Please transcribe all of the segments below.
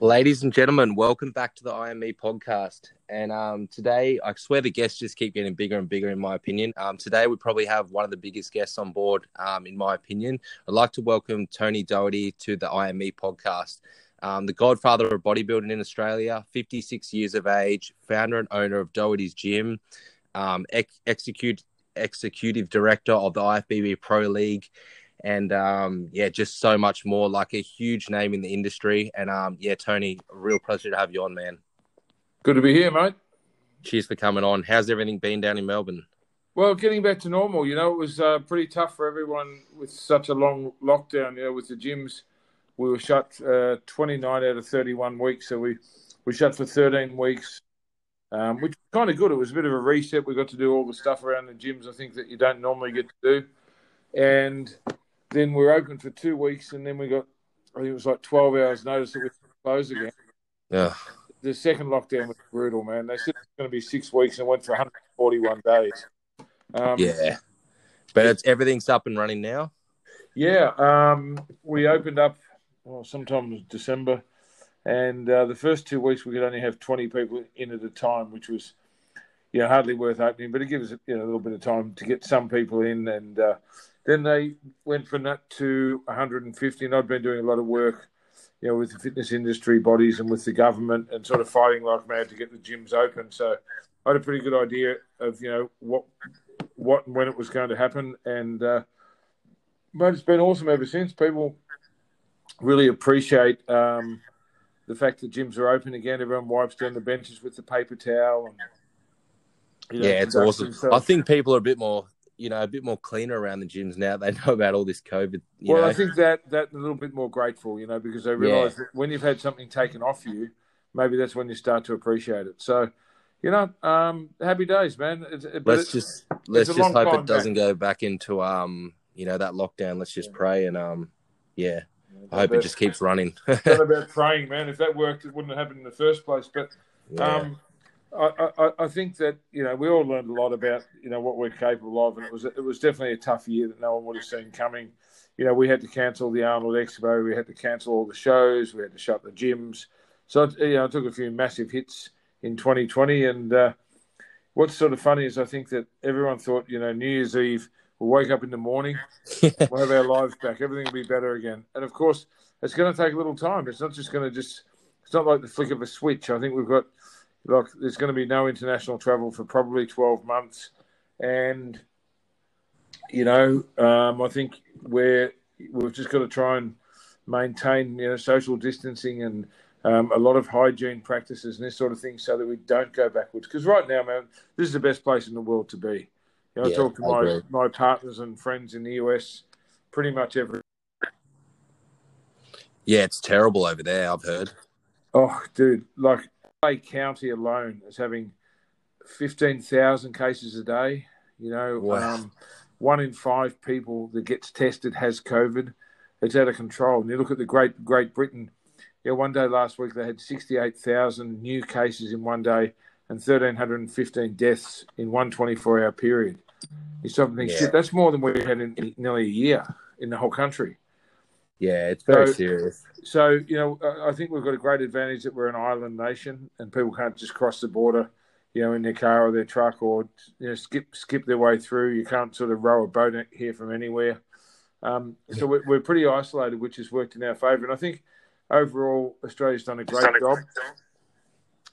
Ladies and gentlemen, welcome back to the IME podcast. And um, today, I swear the guests just keep getting bigger and bigger, in my opinion. Um, today, we probably have one of the biggest guests on board, um, in my opinion. I'd like to welcome Tony Doherty to the IME podcast. Um, the godfather of bodybuilding in Australia, 56 years of age, founder and owner of Doherty's Gym, um, ex- execute, executive director of the IFBB Pro League and um, yeah, just so much more. Like a huge name in the industry, and um, yeah, Tony, real pleasure to have you on, man. Good to be here, mate. Cheers for coming on. How's everything been down in Melbourne? Well, getting back to normal. You know, it was uh, pretty tough for everyone with such a long lockdown. You know, with the gyms, we were shut uh, 29 out of 31 weeks, so we we shut for 13 weeks. Um, which was kind of good. It was a bit of a reset. We got to do all the stuff around the gyms. I think that you don't normally get to do, and then we were open for two weeks, and then we got, I think it was like 12 hours notice that we closed again. Yeah. The second lockdown was brutal, man. They said it's going to be six weeks and went for 141 days. Um, yeah. But it's everything's up and running now. Yeah. Um, we opened up well, sometime December, and uh, the first two weeks we could only have 20 people in at a time, which was, you know, hardly worth opening. But it gives us you know, a little bit of time to get some people in and. Uh, then they went from that to 150, and I'd been doing a lot of work, you know, with the fitness industry bodies and with the government, and sort of fighting like mad to get the gyms open. So I had a pretty good idea of you know what, what and when it was going to happen, and uh, but it's been awesome ever since. People really appreciate um, the fact that gyms are open again. Everyone wipes down the benches with the paper towel. And, you know, yeah, it's awesome. I think people are a bit more you know, a bit more cleaner around the gyms now. They know about all this COVID. well, know. I think that that a little bit more grateful, you know, because they realise yeah. that when you've had something taken off you, maybe that's when you start to appreciate it. So, you know, um, happy days, man. It's, let's just let's just hope it doesn't back. go back into um, you know, that lockdown. Let's just yeah. pray and um, yeah. I hope it just keeps running. about praying, man. If that worked, it wouldn't have happened in the first place. But yeah. um, I, I, I, think that you know we all learned a lot about you know what we're capable of, and it was it was definitely a tough year that no one would have seen coming. You know, we had to cancel the Arnold Expo, we had to cancel all the shows, we had to shut the gyms. So you know, I took a few massive hits in 2020. And uh, what's sort of funny is I think that everyone thought you know New Year's Eve we'll wake up in the morning, we'll have our lives back, everything will be better again. And of course, it's going to take a little time. It's not just going to just. It's not like the flick of a switch. I think we've got look, there's going to be no international travel for probably 12 months. And, you know, um, I think we're, we've just got to try and maintain, you know, social distancing and um, a lot of hygiene practices and this sort of thing so that we don't go backwards. Because right now, man, this is the best place in the world to be. You know, yeah, I talk to my, my partners and friends in the US pretty much every. Yeah, it's terrible over there. I've heard. Oh, dude! Like County alone is having 15,000 cases a day. You know, wow. um, one in five people that gets tested has COVID. It's out of control. And you look at the Great Great Britain. Yeah, one day last week they had 68,000 new cases in one day and 1,315 deaths in one 24 hour period. You stop and think, yeah. shit, that's more than we had in, in nearly a year in the whole country. Yeah, it's very so, serious. So, you know, I think we've got a great advantage that we're an island nation and people can't just cross the border, you know, in their car or their truck or, you know, skip skip their way through. You can't sort of row a boat here from anywhere. Um, so we're, we're, pretty isolated, which has worked in our favour. And I think overall, Australia's done a great done job.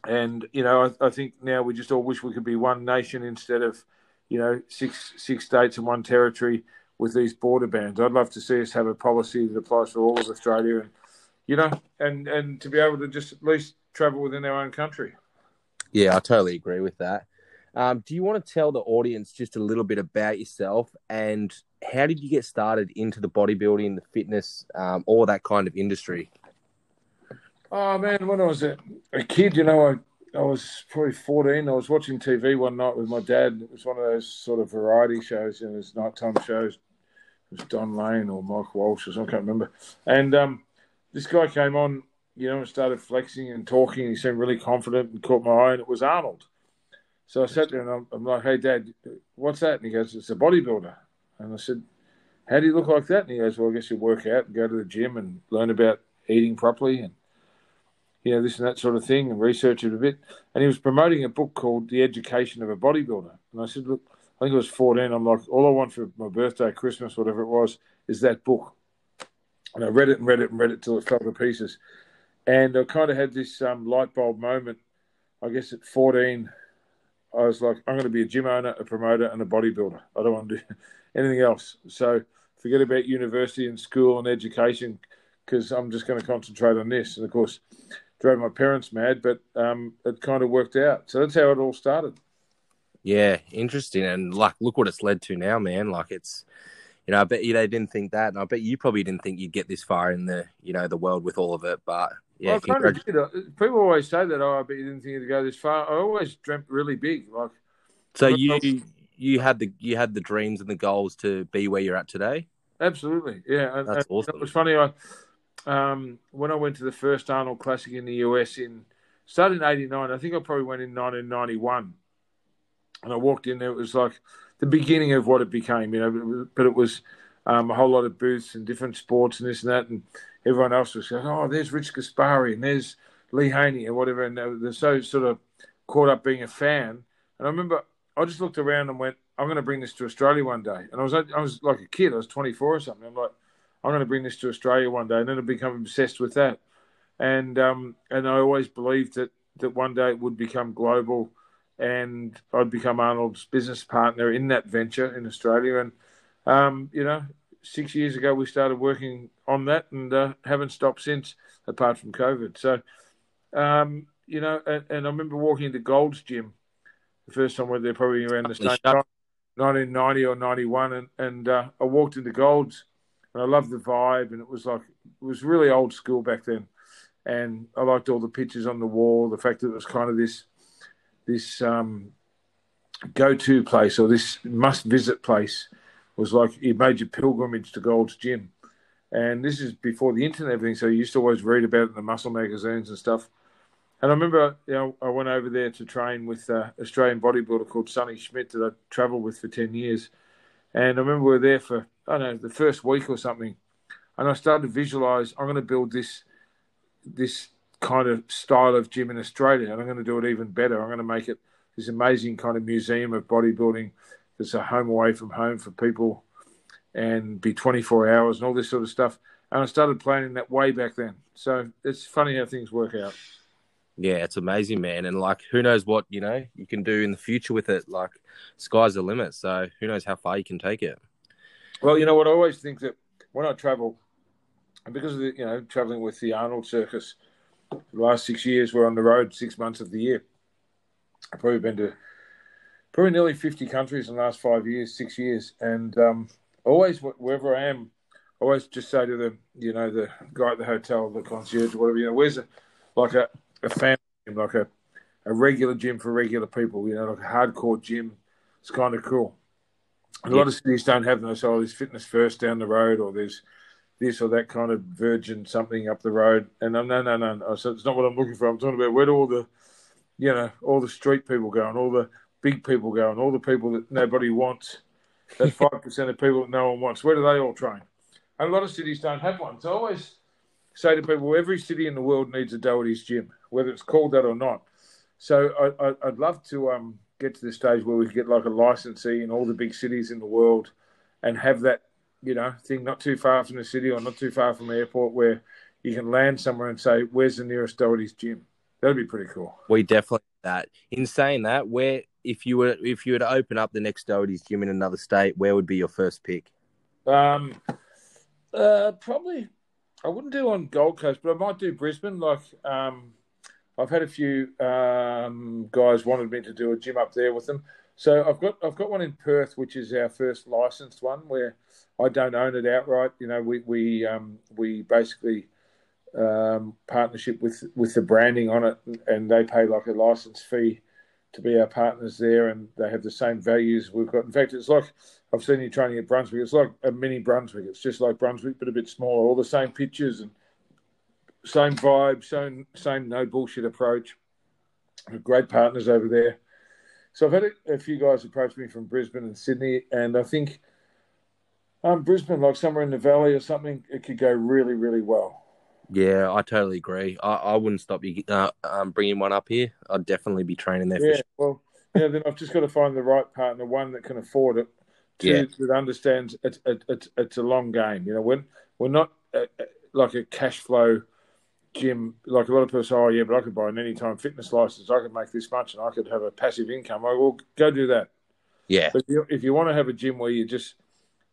And, you know, I, I think now we just all wish we could be one nation instead of, you know, six six states and one territory with these border bans. I'd love to see us have a policy that applies for all of Australia, and you know, and and to be able to just at least travel within our own country. Yeah, I totally agree with that. Um, do you want to tell the audience just a little bit about yourself and how did you get started into the bodybuilding, the fitness, um, all that kind of industry? Oh man, when I was a, a kid, you know, I I was probably 14. I was watching TV one night with my dad. It was one of those sort of variety shows, you know, those nighttime shows. Was Don Lane or Mike Walsh or something, I can't remember. And um, this guy came on, you know, and started flexing and talking. He seemed really confident and caught my eye, and it was Arnold. So I sat there and I'm, I'm like, hey, Dad, what's that? And he goes, it's a bodybuilder. And I said, how do you look like that? And he goes, well, I guess you work out and go to the gym and learn about eating properly. And you know, this and that sort of thing, and research it a bit. And he was promoting a book called The Education of a Bodybuilder. And I said, look, I think it was 14. I'm like, all I want for my birthday, Christmas, whatever it was, is that book. And I read it and read it and read it till it fell to pieces. And I kind of had this um, light bulb moment. I guess at 14, I was like, I'm going to be a gym owner, a promoter, and a bodybuilder. I don't want to do anything else. So forget about university and school and education because I'm just going to concentrate on this. And of course, drove my parents mad, but um, it kind of worked out. So that's how it all started. Yeah, interesting. And like, look what it's led to now, man. Like, it's, you know, I bet you they didn't think that, and I bet you probably didn't think you'd get this far in the, you know, the world with all of it. But yeah, well, kind of uh, people always say that. Oh, I bet you didn't think you'd go this far. I always dreamt really big. Like, so you you had the you had the dreams and the goals to be where you're at today. Absolutely, yeah. And, That's and awesome. It was funny. I um, when I went to the first Arnold Classic in the US in started in '89. I think I probably went in 1991, and I walked in there. It was like the beginning of what it became, you know. But it was um, a whole lot of booths and different sports and this and that, and everyone else was going, "Oh, there's Rich Gaspari and there's Lee Haney and whatever," and they're so sort of caught up being a fan. And I remember I just looked around and went, "I'm going to bring this to Australia one day." And I was I was like a kid, I was 24 or something. I'm like, "I'm going to bring this to Australia one day," and then I become obsessed with that. And um, and I always believed that that one day it would become global, and I'd become Arnold's business partner in that venture in Australia. And um, you know, six years ago we started working on that, and uh, haven't stopped since, apart from COVID. So, um, you know, and, and, I remember walking into Gold's Gym the first time we went there, probably around the same time, 1990 or 91, and and uh, I walked into Gold's, and I loved the vibe, and it was like it was really old school back then, and I liked all the pictures on the wall, the fact that it was kind of this this um, go-to place or this must-visit place was like you made your pilgrimage to Gold's Gym. And this is before the internet everything, so you used to always read about it in the muscle magazines and stuff. And I remember, you know, I went over there to train with an Australian bodybuilder called Sonny Schmidt that I travelled with for 10 years. And I remember we were there for, I don't know, the first week or something. And I started to visualize, I'm going to build this, this kind of style of gym in Australia. And I'm going to do it even better. I'm going to make it this amazing kind of museum of bodybuilding there's a home away from home for people and be 24 hours and all this sort of stuff. And I started planning that way back then. So it's funny how things work out. Yeah, it's amazing, man. And like, who knows what, you know, you can do in the future with it. Like, sky's the limit. So who knows how far you can take it. Well, you know what? I always think that when I travel, and because of the, you know, traveling with the Arnold Circus, the last six years, we're on the road six months of the year. I've probably been to probably nearly 50 countries in the last five years, six years. And um, always, wherever I am, I always just say to the, you know, the guy at the hotel, the concierge, whatever, you know, where's a, like a, a family gym, like a, a regular gym for regular people, you know, like a hardcore gym. It's kind of cool. A yeah. lot of cities don't have those. So there's fitness first down the road, or there's this or that kind of virgin something up the road. And I'm no, no, no, no. So it's not what I'm looking for. I'm talking about where do all the, you know, all the street people go and all the big people go and all the people that nobody wants. That five percent of people that no one wants. Where do they all train? And a lot of cities don't have one. So I always say to people, every city in the world needs a Doherty's gym, whether it's called that or not. So I, would love to um, get to the stage where we get like a licensee in all the big cities in the world, and have that you know thing not too far from the city or not too far from the airport where you can land somewhere and say, "Where's the nearest Doherty's gym?" That'd be pretty cool. We definitely that. In saying that, where if you were if you were to open up the next Doherty's gym in another state, where would be your first pick? Um, uh, probably I wouldn't do on Gold Coast, but I might do Brisbane. Like, um, I've had a few um, guys wanted me to do a gym up there with them. So I've got I've got one in Perth, which is our first licensed one, where I don't own it outright. You know, we we um, we basically um, partnership with with the branding on it, and they pay like a license fee to be our partners there, and they have the same values we've got. In fact, it's like I've seen you training at Brunswick. It's like a mini Brunswick. It's just like Brunswick, but a bit smaller. All the same pictures and same vibe, same same no bullshit approach. Great partners over there. So I've had a, a, few guys approach me from Brisbane and Sydney, and I think um, Brisbane, like somewhere in the valley or something, it could go really, really well. Yeah, I totally agree. I, I wouldn't stop you uh, um, bringing one up here. I'd definitely be training there. Yeah, for well, yeah. Then I've just got to find the right partner, one that can afford it, two Yeah. that understands it's it, it's it's a long game. You know, when we're not like a cash flow gym. Like a lot of people say, oh yeah, but I could buy an anytime fitness license. I could make this much, and I could have a passive income. I will go do that. Yeah, But if you, if you want to have a gym where you just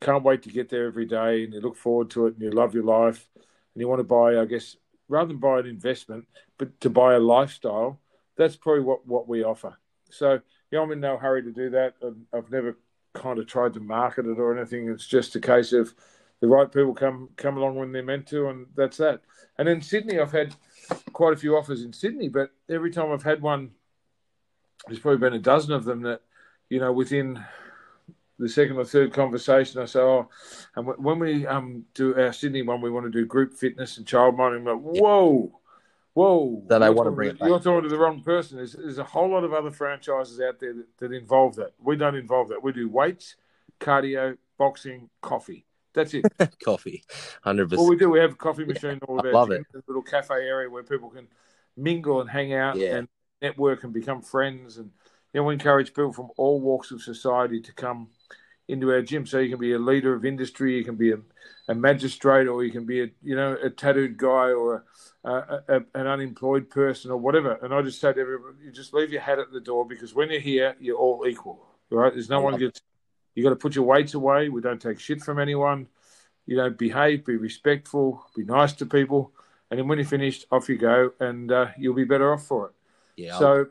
can't wait to get there every day and you look forward to it and you love your life and you want to buy, I guess, rather than buy an investment, but to buy a lifestyle, that's probably what, what we offer. So, yeah, I'm in no hurry to do that. I've, I've never kind of tried to market it or anything. It's just a case of the right people come come along when they're meant to, and that's that. And in Sydney, I've had quite a few offers in Sydney, but every time I've had one, there's probably been a dozen of them that, you know, within the second or third conversation, I say, oh, and wh- when we um do our Sydney one, we want to do group fitness and child minding. Like, whoa, whoa. That I want to bring to- it back. You're talking to the wrong person. There's, there's a whole lot of other franchises out there that, that involve that. We don't involve that. We do weights, cardio, boxing, coffee. That's it. coffee, hundred percent. Well, we do. We have a coffee machine in all I love gyms, a little cafe area where people can mingle and hang out Yeah. and network and become friends. And you know, we encourage people from all walks of society to come into our gym. So you can be a leader of industry, you can be a, a magistrate, or you can be a you know a tattooed guy or a, a, a, an unemployed person or whatever. And I just say to everybody, you just leave your hat at the door because when you're here, you're all equal. Right? There's no one gets. You got to put your weights away. We don't take shit from anyone you know, behave, be respectful, be nice to people, and then when you're finished, off you go, and uh, you'll be better off for it. Yeah, So-.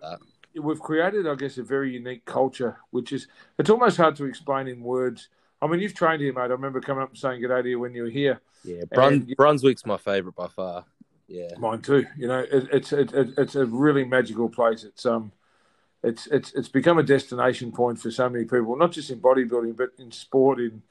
We've created, I guess, a very unique culture, which is it's almost hard to explain in words. I mean, you've trained here, mate. I remember coming up and saying good day to you when you were here. yeah. Brun- and- Brunswick's my favorite by far. Yeah, Mine too. You know, it, it's it, it, it's a really magical place. It's um, it's it's it's become a destination point for so many people, not just in bodybuilding, but in sport. In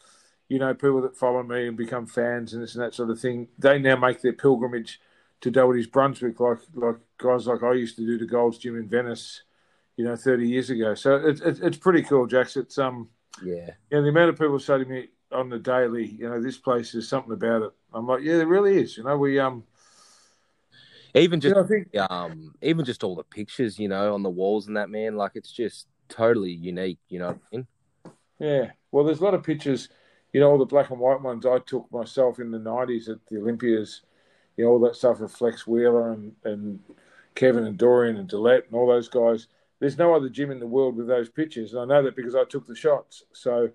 you know, people that follow me and become fans and this and that sort of thing. They now make their pilgrimage to Doherty's Brunswick, like like guys like I used to do to Gold's Gym in Venice, you know, thirty years ago. So it's it's, it's pretty cool, Jax. It's um, yeah, you know, the amount of people say to me on the daily, you know, this place is something about it. I'm like, yeah, there really is. You know, we um, even just think um, even just all the pictures, you know, on the walls and that man, like it's just totally unique. You know what I mean? Yeah. Well, there's a lot of pictures, you know, all the black and white ones I took myself in the 90s at the Olympias, you know, all that stuff with Flex Wheeler and, and Kevin and Dorian and Gillette and all those guys. There's no other gym in the world with those pictures. And I know that because I took the shots. So,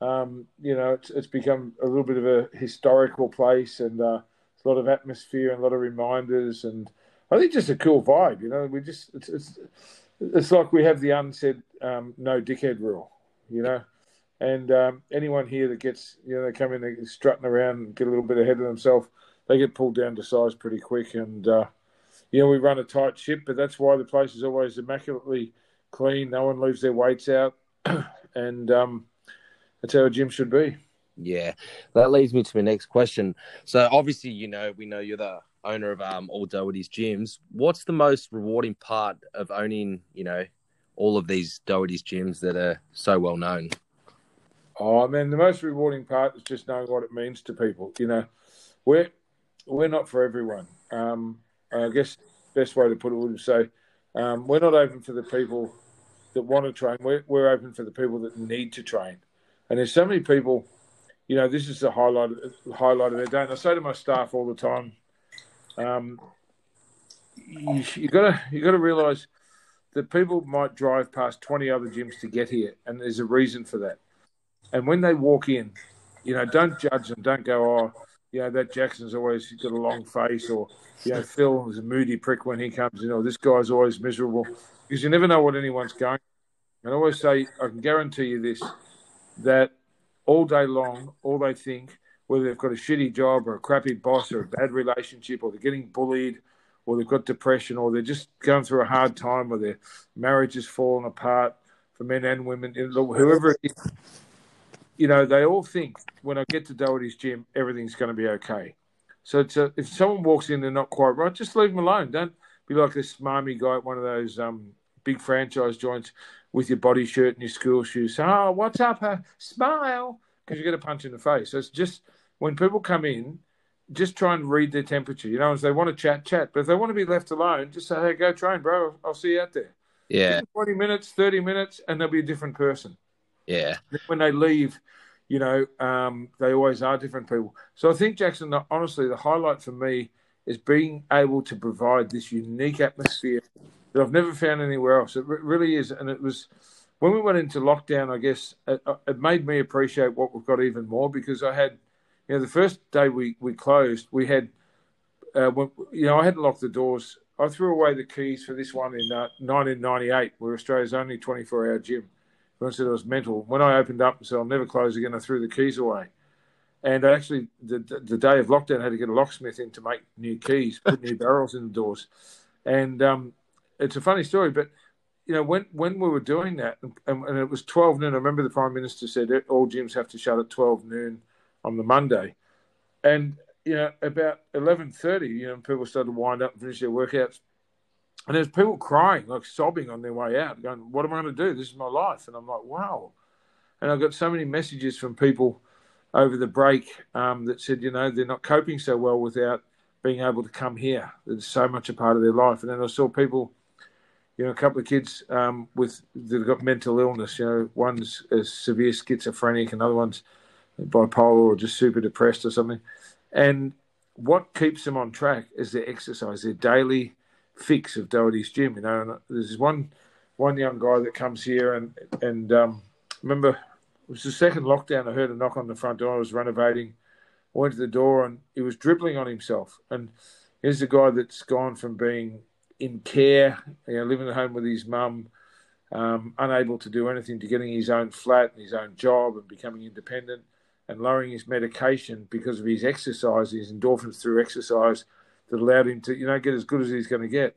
um, you know, it's, it's become a little bit of a historical place and uh, a lot of atmosphere and a lot of reminders. And I think just a cool vibe, you know, we just, it's, it's, it's like we have the unsaid um, no dickhead rule, you know. And um, anyone here that gets, you know, they come in, they're strutting around and get a little bit ahead of themselves, they get pulled down to size pretty quick. And, uh, you know, we run a tight ship, but that's why the place is always immaculately clean. No one leaves their weights out. and um, that's how a gym should be. Yeah, that leads me to my next question. So obviously, you know, we know you're the owner of um, all Doherty's gyms. What's the most rewarding part of owning, you know, all of these Doherty's gyms that are so well known? Oh, I mean, the most rewarding part is just knowing what it means to people. You know, we're we're not for everyone. Um, I guess best way to put it would say um, we're not open for the people that want to train. We're we're open for the people that need to train. And there's so many people. You know, this is the highlight highlight of their day. And I say to my staff all the time, um, you, you gotta you gotta realize that people might drive past 20 other gyms to get here, and there's a reason for that. And when they walk in, you know, don't judge them. Don't go, oh, you know, that Jackson's always got a long face, or, you know, Phil is a moody prick when he comes in, or this guy's always miserable. Because you never know what anyone's going. And I always say, I can guarantee you this, that all day long, all they think, whether they've got a shitty job or a crappy boss or a bad relationship, or they're getting bullied, or they've got depression, or they're just going through a hard time, or their marriage has fallen apart for men and women, whoever it is, you know, they all think when I get to Doherty's gym, everything's going to be okay. So a, if someone walks in, they're not quite right, just leave them alone. Don't be like this smarmy guy at one of those um, big franchise joints with your body shirt and your school shoes. Say, Oh, what's up? Uh, smile, because you get a punch in the face. So it's just when people come in, just try and read their temperature. You know, as they want to chat, chat. But if they want to be left alone, just say, "Hey, go train, bro. I'll see you out there." Yeah, twenty minutes, thirty minutes, and they'll be a different person. Yeah. When they leave, you know, um, they always are different people. So I think Jackson, honestly, the highlight for me is being able to provide this unique atmosphere that I've never found anywhere else. It really is, and it was when we went into lockdown. I guess it, it made me appreciate what we've got even more because I had you know, the first day we, we closed, we had, uh, when, you know, I hadn't locked the doors. I threw away the keys for this one in uh, 1998, where Australia's only 24 hour gym. Everyone said it was mental. When I opened up and said, I'll never close again, I threw the keys away. And I actually, the, the day of lockdown, I had to get a locksmith in to make new keys, put new barrels in the doors. And um, it's a funny story, but you know, when when we were doing that, and, and, it was 12 noon, I remember the Prime Minister said all gyms have to shut at 12 noon on the Monday, and you know about eleven thirty, you know people started to wind up and finish their workouts, and there's people crying, like sobbing on their way out, going, "What am I going to do? This is my life." And I'm like, "Wow!" And I got so many messages from people over the break um, that said, you know, they're not coping so well without being able to come here. It's so much a part of their life. And then I saw people, you know, a couple of kids um, with that have got mental illness. You know, one's a severe schizophrenic, another one's bipolar or just super depressed or something. And what keeps them on track is their exercise, their daily fix of Doherty's gym. You know, and there's one one young guy that comes here and and um, remember it was the second lockdown. I heard a knock on the front door. I was renovating. I went to the door and he was dribbling on himself. And here's a guy that's gone from being in care, you know, living at home with his mum, um, unable to do anything, to getting his own flat and his own job and becoming independent and lowering his medication because of his exercise, his endorphins through exercise that allowed him to, you know, get as good as he's going to get.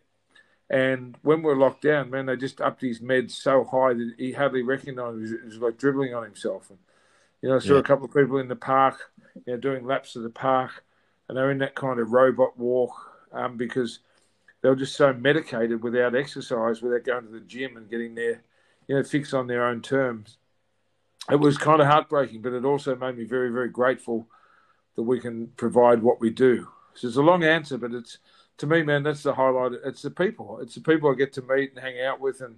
And when we're locked down, man, they just upped his meds so high that he hardly recognised He was like dribbling on himself. And, you know, I saw yeah. a couple of people in the park, you know, doing laps of the park, and they're in that kind of robot walk um, because they were just so medicated without exercise, without going to the gym and getting their, you know, fix on their own terms it was kind of heartbreaking, but it also made me very, very grateful that we can provide what we do. So it's a long answer, but it's to me, man, that's the highlight. It's the people. It's the people I get to meet and hang out with, and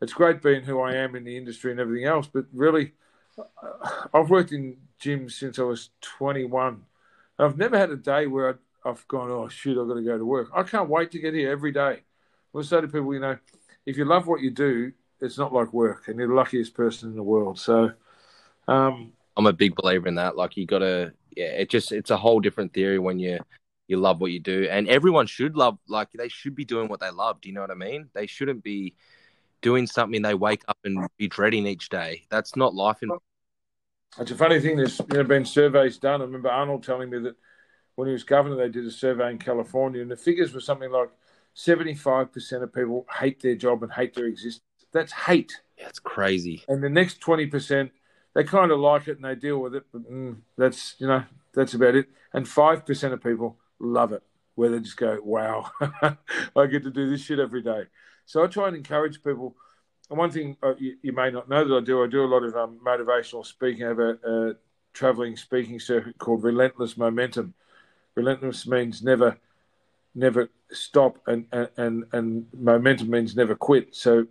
it's great being who I am in the industry and everything else. But really, I've worked in gyms since I was 21. I've never had a day where I've gone, oh shoot, I've got to go to work. I can't wait to get here every day. I say to people, you know, if you love what you do, it's not like work, and you're the luckiest person in the world. So, um, I'm a big believer in that. Like you got to, yeah, it just it's a whole different theory when you you love what you do, and everyone should love. Like they should be doing what they love. Do you know what I mean? They shouldn't be doing something they wake up and be dreading each day. That's not life. In- it's a funny thing. There's you know, been surveys done. I remember Arnold telling me that when he was governor, they did a survey in California, and the figures were something like 75% of people hate their job and hate their existence. That's hate. It's crazy. And the next 20%, they kind of like it and they deal with it, but mm, that's, you know, that's about it. And 5% of people love it, where they just go, wow, I get to do this shit every day. So I try and encourage people. And one thing uh, you, you, may not know that I do, I do a lot of um, motivational speaking. I have a, a traveling speaking circuit called Relentless Momentum. Relentless means never, never stop, and, and, and momentum means never quit. So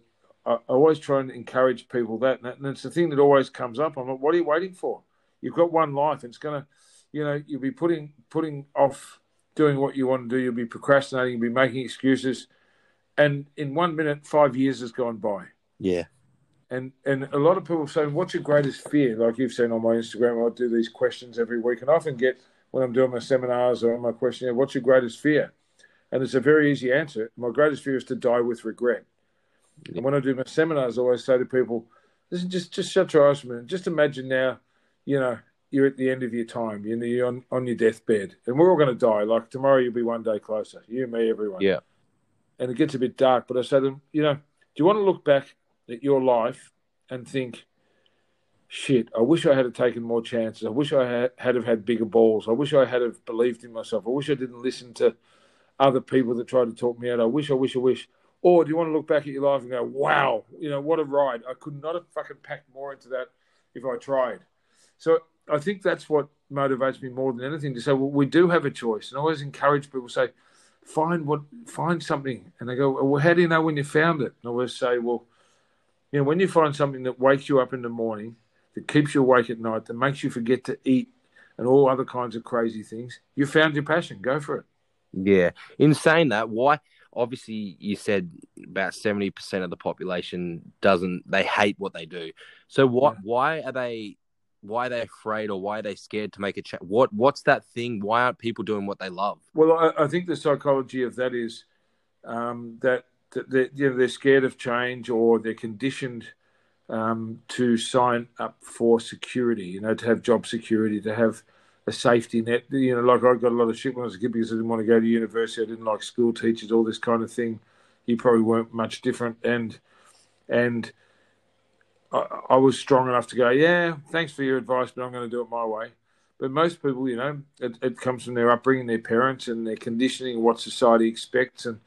I, always try and encourage people that, and it's the thing that always comes up. I'm like, what are you waiting for? You've got one life. It's gonna, you know, you'll be putting putting off doing what you want to do. You'll be procrastinating. You'll be making excuses, and in one minute, five years has gone by. Yeah. And and a lot of people say, "What's your greatest fear?" Like you've seen on my Instagram, I do these questions every week, and I often get when I'm doing my seminars or my questionnaire, "What's your greatest fear?" And it's a very easy answer. My greatest fear is to die with regret. And when I do my seminars, I always say to people, listen, just just shut your eyes for a minute. Just imagine now, you know, you're at the end of your time. You know, you're on, on your deathbed, and we're all going to die. Like tomorrow, you'll be one day closer. You, me, everyone. Yeah. And it gets a bit dark, but I say to them, you know, do you want to look back at your life and think, shit, I wish I had taken more chances. I wish I had, had have had bigger balls. I wish I had have believed in myself. I wish I didn't listen to other people that tried to talk me out. I wish, I wish, I wish. Or do you want to look back at your life and go, wow, you know, what a ride. I could not have fucking packed more into that if I tried. So I think that's what motivates me more than anything to say, well, we do have a choice. And I always encourage people to say, find what, find something. And they go, well, how do you know when you found it? And I always say, well, you know, when you find something that wakes you up in the morning, that keeps you awake at night, that makes you forget to eat and all other kinds of crazy things, you found your passion. Go for it. Yeah. In saying that, why? Obviously, you said about seventy percent of the population doesn't. They hate what they do. So, what? Yeah. Why are they? Why are they afraid, or why are they scared to make a change? What? What's that thing? Why aren't people doing what they love? Well, I, I think the psychology of that is um, that, that they're, you know, they're scared of change, or they're conditioned um, to sign up for security. You know, to have job security, to have a safety net. You know, like I got a lot of shit when I was a kid because I didn't want to go to university. I didn't like school teachers, all this kind of thing. You probably weren't much different, and and I, I was strong enough to go, yeah, thanks for your advice, but I'm going to do it my way. But most people, you know, it, it comes from their upbringing, their parents, and their conditioning, what society expects. And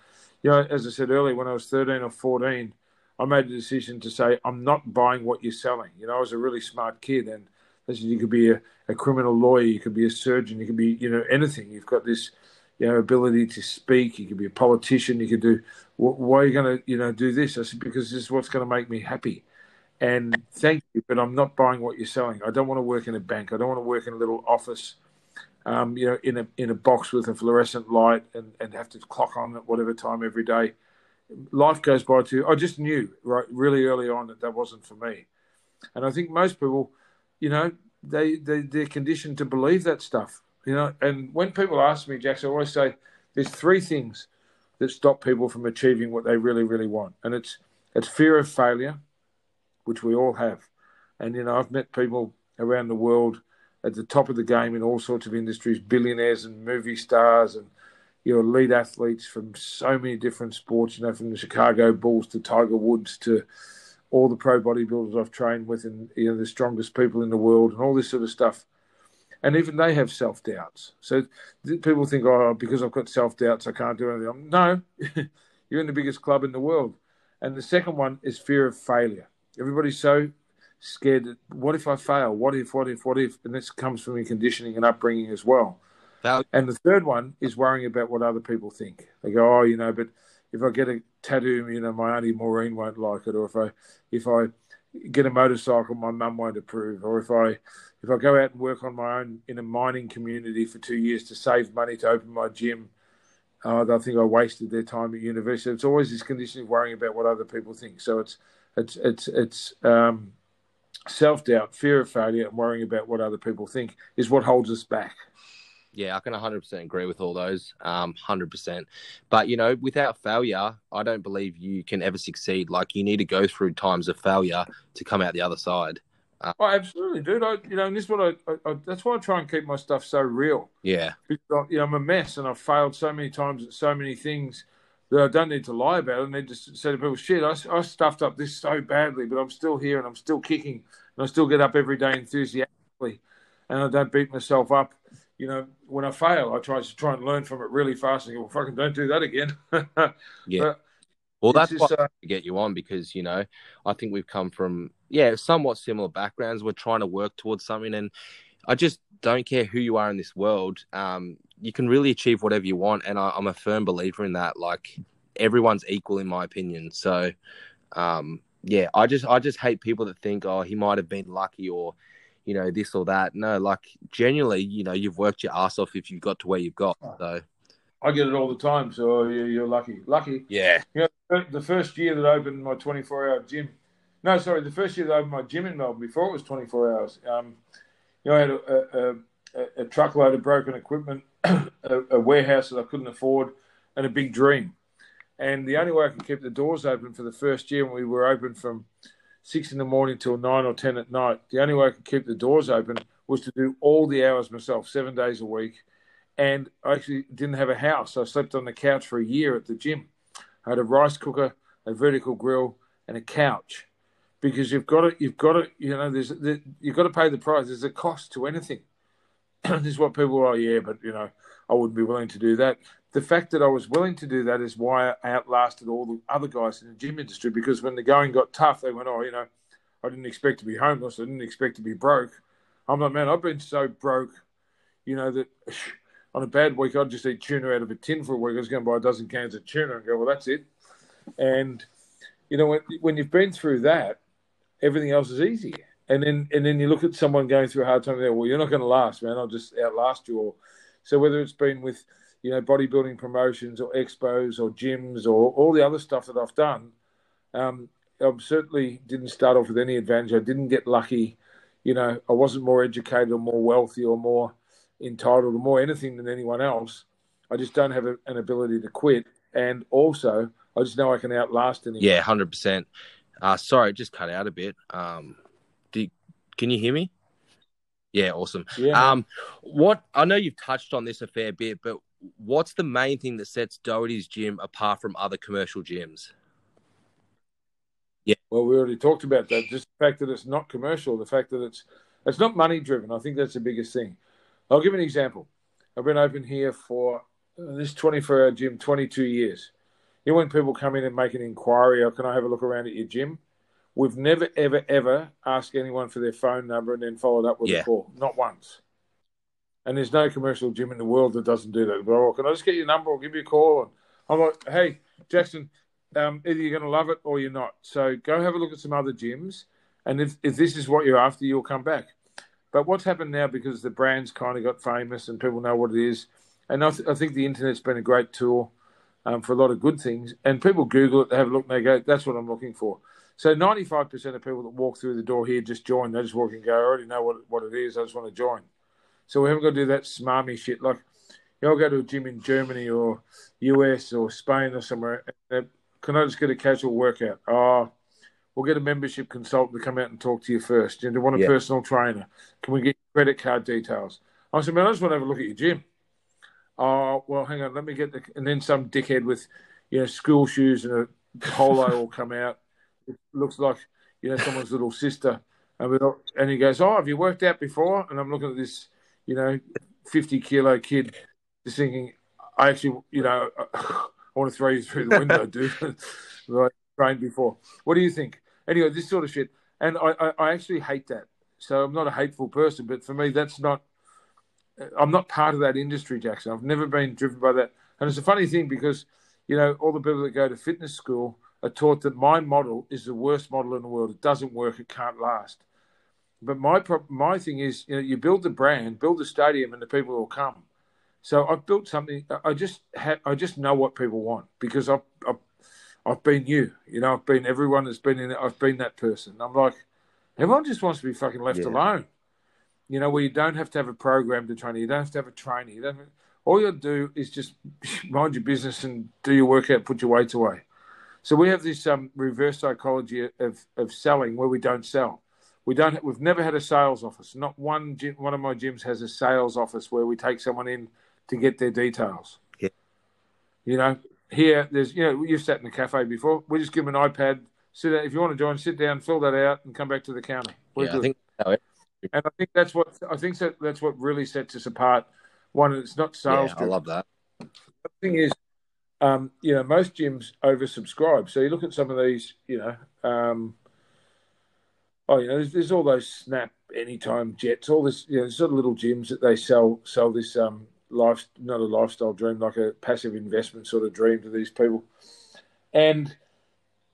you know, as I said earlier, when I was 13 or 14, I made a decision to say I'm not buying what you're selling. You know, I was a really smart kid, and you could be a, a criminal lawyer, you could be a surgeon, you could be, you know, anything. You've got this, you know, ability to speak. You could be a politician. You could do. Why are you going to, you know, do this? I said because this is what's going to make me happy. And thank you, but I'm not buying what you're selling. I don't want to work in a bank. I don't want to work in a little office, um, you know, in a in a box with a fluorescent light and, and have to clock on at whatever time every day. Life goes by too. I just knew right really early on that that wasn't for me, and I think most people you know, they, they they're conditioned to believe that stuff. You know, and when people ask me, Jackson, I always say there's three things that stop people from achieving what they really, really want, and it's it's fear of failure, which we all have. And you know, I've met people around the world at the top of the game in all sorts of industries, billionaires and movie stars and you know, elite athletes from so many different sports, you know, from the Chicago Bulls to Tiger Woods to all the pro bodybuilders I've trained with and you know the strongest people in the world and all this sort of stuff. And even they have self doubts. So people think, oh, because I've got self doubts, I can't do anything. No, you're in the biggest club in the world. And the second one is fear of failure. Everybody's so scared. What if I fail? What if? What if? What if? And this comes from your conditioning and upbringing as well. And the third one is worrying about what other people think. They go, oh, you know, but if I get a tattoo, you know, my auntie Maureen won't like it, or if I if I get a motorcycle, my mum won't approve, or if I if I go out and work on my own in a mining community for two years to save money to open my gym, uh, they'll think I wasted their time at university. It's always this condition of worrying about what other people think. So it's it's it's it's um, self doubt, fear of failure, and worrying about what other people think is what holds us back yeah, I can 100% agree with all those. Um, 100%. But, you know, without failure, I don't believe you can ever succeed. Like, you need to go through times of failure to come out the other side. Uh, oh, absolutely, dude. I, you know, and this is what I, I, I, that's why I try and keep my stuff so real. Yeah. Because, you know, I'm a mess and I've failed so many times at so many things that I don't need to lie about. And they just say to people, shit, I, I stuffed up this so badly, but I'm still here and I'm still kicking and I still get up every day enthusiastically and I don't beat myself up you know, when I fail, I try to try and learn from it really fast and go, well, fucking don't do that again. yeah. But well, that's just, what uh, to get you on because, you know, I think we've come from, yeah, somewhat similar backgrounds. We're trying to work towards something. And I just don't care who you are in this world. Um, you can really achieve whatever you want. And I, I'm a firm believer in that. Like, everyone's equal, in my opinion. So, um, yeah, I just I just hate people that think, oh, he might have been lucky or you know, this or that. No, like genuinely, you know, you've worked your ass off if you got to where you've got. So I get it all the time. So you're lucky. Lucky. Yeah. You know, the first year that I opened my 24 hour gym, no, sorry, the first year that I opened my gym in Melbourne before it was 24 hours, um, you know, I had a, a, a truckload of broken equipment, a, a warehouse that I couldn't afford, and a big dream. And the only way I could keep the doors open for the first year when we were open from six in the morning till nine or ten at night. The only way I could keep the doors open was to do all the hours myself, seven days a week. And I actually didn't have a house. I slept on the couch for a year at the gym. I had a rice cooker, a vertical grill, and a couch. Because you've got to, you've got to, you know, there's, you've got to pay the price. There's a cost to anything. This is what people are. Oh, yeah, but you know, I wouldn't be willing to do that the fact that I was willing to do that is why I outlasted all the other guys in the gym industry. Because when the going got tough, they went, "Oh, you know, I didn't expect to be homeless. I didn't expect to be broke." I'm like, man, I've been so broke you know, that on a bad week, I'd just eat tuna out of a tin for a week. I was going to buy a dozen cans of tuna and go, well, that's it. And, you know, when, when you've been through that, everything else is easy. And then, and then you look at someone going through a hard time, there, well, you're not going to last, man. I'll just outlast you all. So whether it's been with, you know, bodybuilding promotions or expos or gyms or all the other stuff that I've done, um, I certainly didn't start off with any advantage. I didn't get lucky. You know, I wasn't more educated or more wealthy or more entitled or more anything than anyone else. I just don't have a, an ability to quit. And also, I just know I can outlast anyone. Yeah, 100%. Uh, sorry, just cut out a bit. Um, can you hear me? Yeah, awesome. Yeah. Um, what I know you've touched on this a fair bit, but what's the main thing that sets Doherty's gym apart from other commercial gyms? Yeah. Well, we already talked about that. Just the fact that it's not commercial, the fact that it's it's not money driven. I think that's the biggest thing. I'll give an example. I've been open here for uh, this 24 hour gym 22 years. You know, when people come in and make an inquiry, or can I have a look around at your gym? We've never, ever, ever asked anyone for their phone number and then followed up with yeah. a call. Not once. And there's no commercial gym in the world that doesn't do that. Well, can I just get your number I'll give you a call? And I'm like, hey, Jackson, um, either you're going to love it or you're not. So go have a look at some other gyms. And if, if this is what you're after, you'll come back. But what's happened now because the brand's kind of got famous and people know what it is. And I, th- I think the internet's been a great tool um, for a lot of good things. And people Google it, they have a look, and they go, that's what I'm looking for. So 95% of people that walk through the door here just join. They just walk and go, I already know what, what it is. I just want to join. So we haven't got to do that smarmy shit. Like, you know, I'll go to a gym in Germany or US or Spain or somewhere. Uh, can I just get a casual workout? Oh, we'll get a membership consultant to come out and talk to you first. Do you want a yeah. personal trainer? Can we get credit card details? I said, man, I just want to have a look at your gym. Oh, well, hang on, let me get the. And then some dickhead with, you know, school shoes and a polo will come out. Looks like, you know, someone's little sister. And, and he goes, oh, have you worked out before? And I'm looking at this, you know, 50 kilo kid, just thinking, I actually, you know, I want to throw you through the window, dude. right, trained before. What do you think? Anyway, this sort of shit. And I, I, I actually hate that. So I'm not a hateful person, but for me, that's not I'm not part of that industry, Jackson. I've never been driven by that. And it's a funny thing because, you know, all the people that go to fitness school are taught that my model is the worst model in the world. It doesn't work. It can't last. But my my thing is, you know, you build the brand, build the stadium, and the people will come. So I've built something. I just ha- I just know what people want because I've, I've I've been you. You know, I've been everyone that's been in it. I've been that person. I'm like, everyone just wants to be fucking left yeah. alone you know, where you don't have to have a program to train. You don't have to have a trainer. You don't. Have, all you do is just mind your business and do your workout, put your weights away. So we have this um, reverse psychology of, of selling where we don't sell. We don't. We've never had a sales office. Not one gym, one of my gyms has a sales office where we take someone in to get their details. Yeah. You know, here there's you know you've sat in a cafe before. We just give them an iPad. Sit down, if you want to join, sit down, fill that out, and come back to the counter. We're yeah, good. I think and I think that's what I think that that's what really sets us apart. One, it's not sales. Yeah, I love that. The thing is, um, you know, most gyms oversubscribe. So you look at some of these, you know, um, oh, you know, there's, there's, all those Snap Anytime Jetts, all this, you know, sort of little gyms that they sell sell this um, life, not a lifestyle dream, like a passive investment sort of dream to these people, and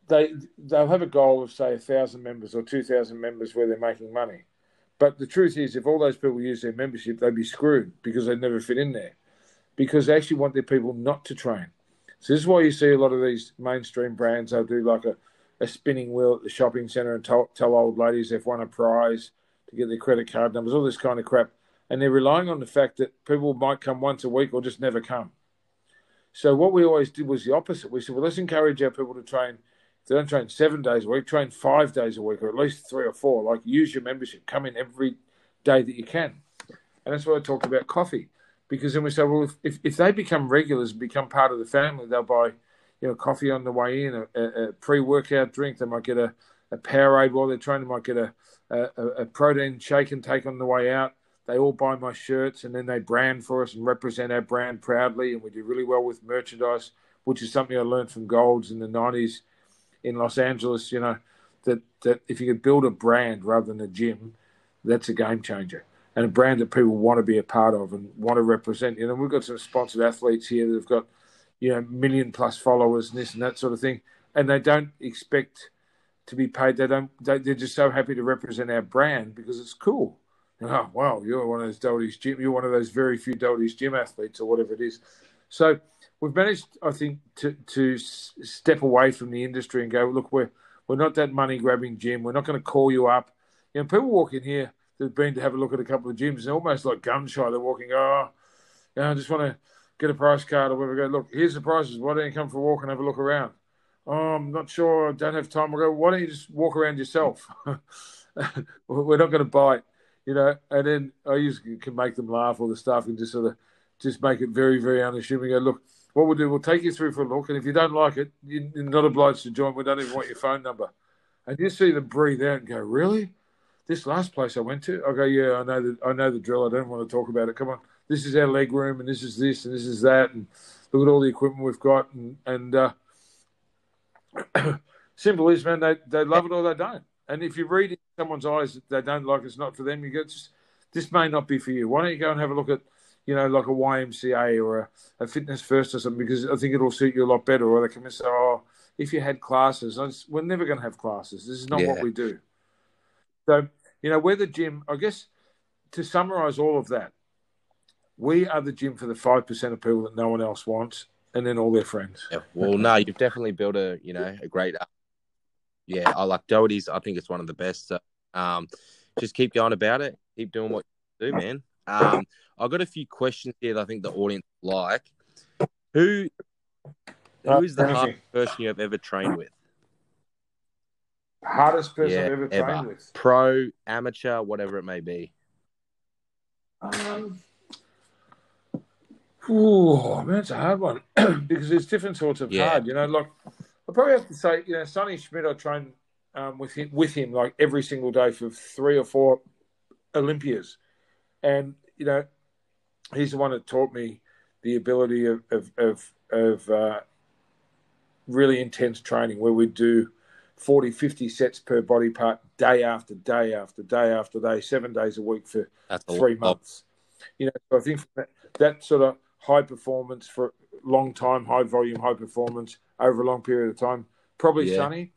they they'll have a goal of say a thousand members or two thousand members where they're making money but the truth is, if all those people use their membership, they'd be screwed because they'd never fit in there. Because they actually want their people not to train. So this is why you see a lot of these mainstream brands. They'll do like a, a spinning wheel at the shopping centre and tell, tell old ladies they've won a prize to get their credit card numbers, all this kind of crap. And they're relying on the fact that people might come once a week or just never come. So what we always did was the opposite. We said, well, let's encourage our people to train If – they don't train seven days a week, train five days a week, or at least three or four. Like use your membership, come in every day that you can. And that's why I talked about coffee, because then we say, well, if, if, if they become regulars, and become part of the family, they'll buy, you know, coffee on the way in, a, a, a pre-workout drink. They might get a, a Powerade while they're training. Might get a, a, a protein shake and take on the way out. They all buy my shirts and then they brand for us and represent our brand proudly. And we do really well with merchandise, which is something I learned from Golds in the 90s in Los Angeles, you know, that, that if you could build a brand rather than a gym, that's a game changer. And a brand that people want to be a part of and want to represent. You know, we've got some sponsored athletes here that have got, you know, million plus followers and this and that sort of thing, and they don't expect to be paid. They don't. They, are just so happy to represent our brand because it's cool. Oh wow, you're one of those Doherty's gym. You're one of those very few Doherty's gym athletes or whatever it is. So we've managed, I think, to to step away from the industry and go. Look, we're we're not that money grabbing gym. We're not going to call you up. You know, people walk in here that've been to have a look at a couple of gyms and almost like gun shy. They're walking, oh, you know, I just want to get a price card or whatever. Go, look, here's the prices. Why don't you come for a walk and have a look around? Oh, I'm not sure. I don't have time. we go, why don't you just walk around yourself? We're not going to bite, you know. And then I usually can make them laugh all the stuff and just sort of just make it very, very unassuming. Go, look, what we'll do, we'll take you through for a look. And if you don't like it, you're not obliged to join. We don't even want your phone number. And you see them breathe out and go, really? This last place I went to, I go, yeah, I know the, I know the drill. I don't want to talk about it. Come on, this is our leg room, and this is this, and this is that, and look at all the equipment we've got, and and uh, simple is, man, they they love it or they don't. And if you read in someone's eyes that they don't like it's not for them, you go, this may not be for you. Why don't you go and have a look at, you know, like a YMCA or a, a Fitness First or something, because I think it'll suit you a lot better. Or they come and say, oh, if you had classes, just, we're never going to have classes. This is not yeah. what we do. So, you know, we're the gym, I guess, to summarize all of that, we are the gym for the 5% of people that no one else wants and then all their friends. Yeah, well, no, you've definitely built a you know a great. Yeah, I like Doherty's. I think it's one of the best. So, um, just keep going about it. Keep doing what you do, man. Um, I've got a few questions here that I think the audience like. Who who is the hardest person you have ever trained with? Hardest person yeah, I've ever, ever trained with? Pro, amateur, whatever it may be. Um, Oh man, it's a hard one because there's different sorts of yeah. hard. You know, like I probably have to say, you know, Sonny Schmidt, I trained um, with him with him like every single day for three or four Olympias, and you know, he's the one that taught me the ability of of of, of uh, really intense training where we do 40, 50 sets per body part day after day after day after day, seven days a week for That's three months. You know, so I think that, that sort of high performance for long time, high volume, high performance over a long period of time. Probably yeah. Sonny.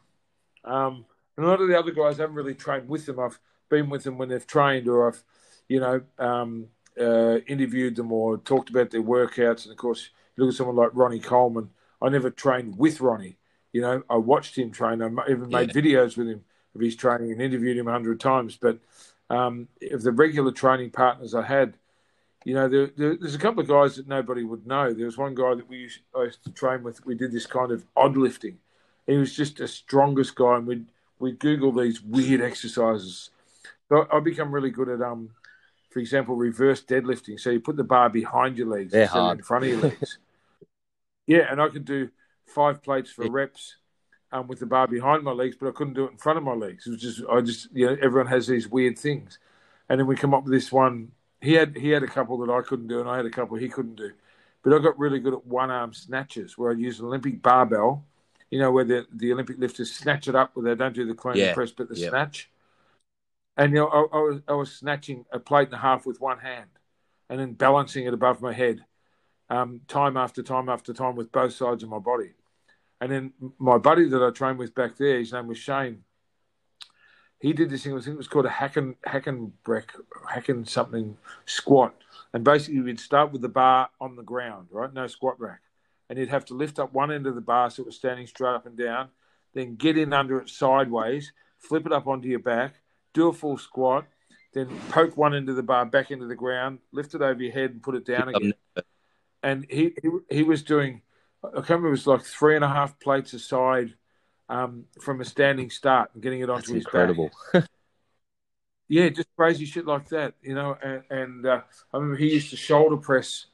Um, and a lot of the other guys I haven't really trained with them. I've been with them when they've trained, or I've, you know, um, uh, interviewed them or talked about their workouts. And of course, you look at someone like Ronnie Coleman. I never trained with Ronnie. You know, I watched him train. I even made yeah. videos with him of his training and interviewed him a hundred times. But um, of the regular training partners I had, you know, there, there, there's a couple of guys that nobody would know. There was one guy that we used, I used to train with. We did this kind of odd lifting. He was just the strongest guy, and we'd we'd Google these weird exercises. So I become really good at um, for example, reverse deadlifting. So you put the bar behind your legs They're instead hard. in front of your legs. yeah, and I could do five plates for reps um, with the bar behind my legs, but I couldn't do it in front of my legs. It was just I just you know everyone has these weird things, and then we come up with this one he had he had a couple that I couldn't do, and I had a couple he couldn't do. But I got really good at one arm snatches, where I'd use an Olympic barbell, you know, where the, the Olympic lifters snatch it up, where they don't do the clean yeah. press, but the snatch. And you know, I, I, was I was snatching a plate and a half with one hand, and then balancing it above my head, um, time after time after time with both sides of my body. And then my buddy that I trained with back there, his name was Shane he did this thing. I think it was called a Hacken Hacken break, Hacken something squat, and basically we'd start with the bar on the ground, right? No squat rack, and you'd have to lift up one end of the bar so it was standing straight up and down, then get in under it sideways, flip it up onto your back, do a full squat, then poke one end of the bar back into the ground, lift it over your head, and put it down again. And he he, he was doing, I can't remember, it was like three and a half plates aside um, from a standing start and getting it onto That's his incredible. yeah, just crazy shit like that, you know. And, and uh, I remember he used to shoulder press,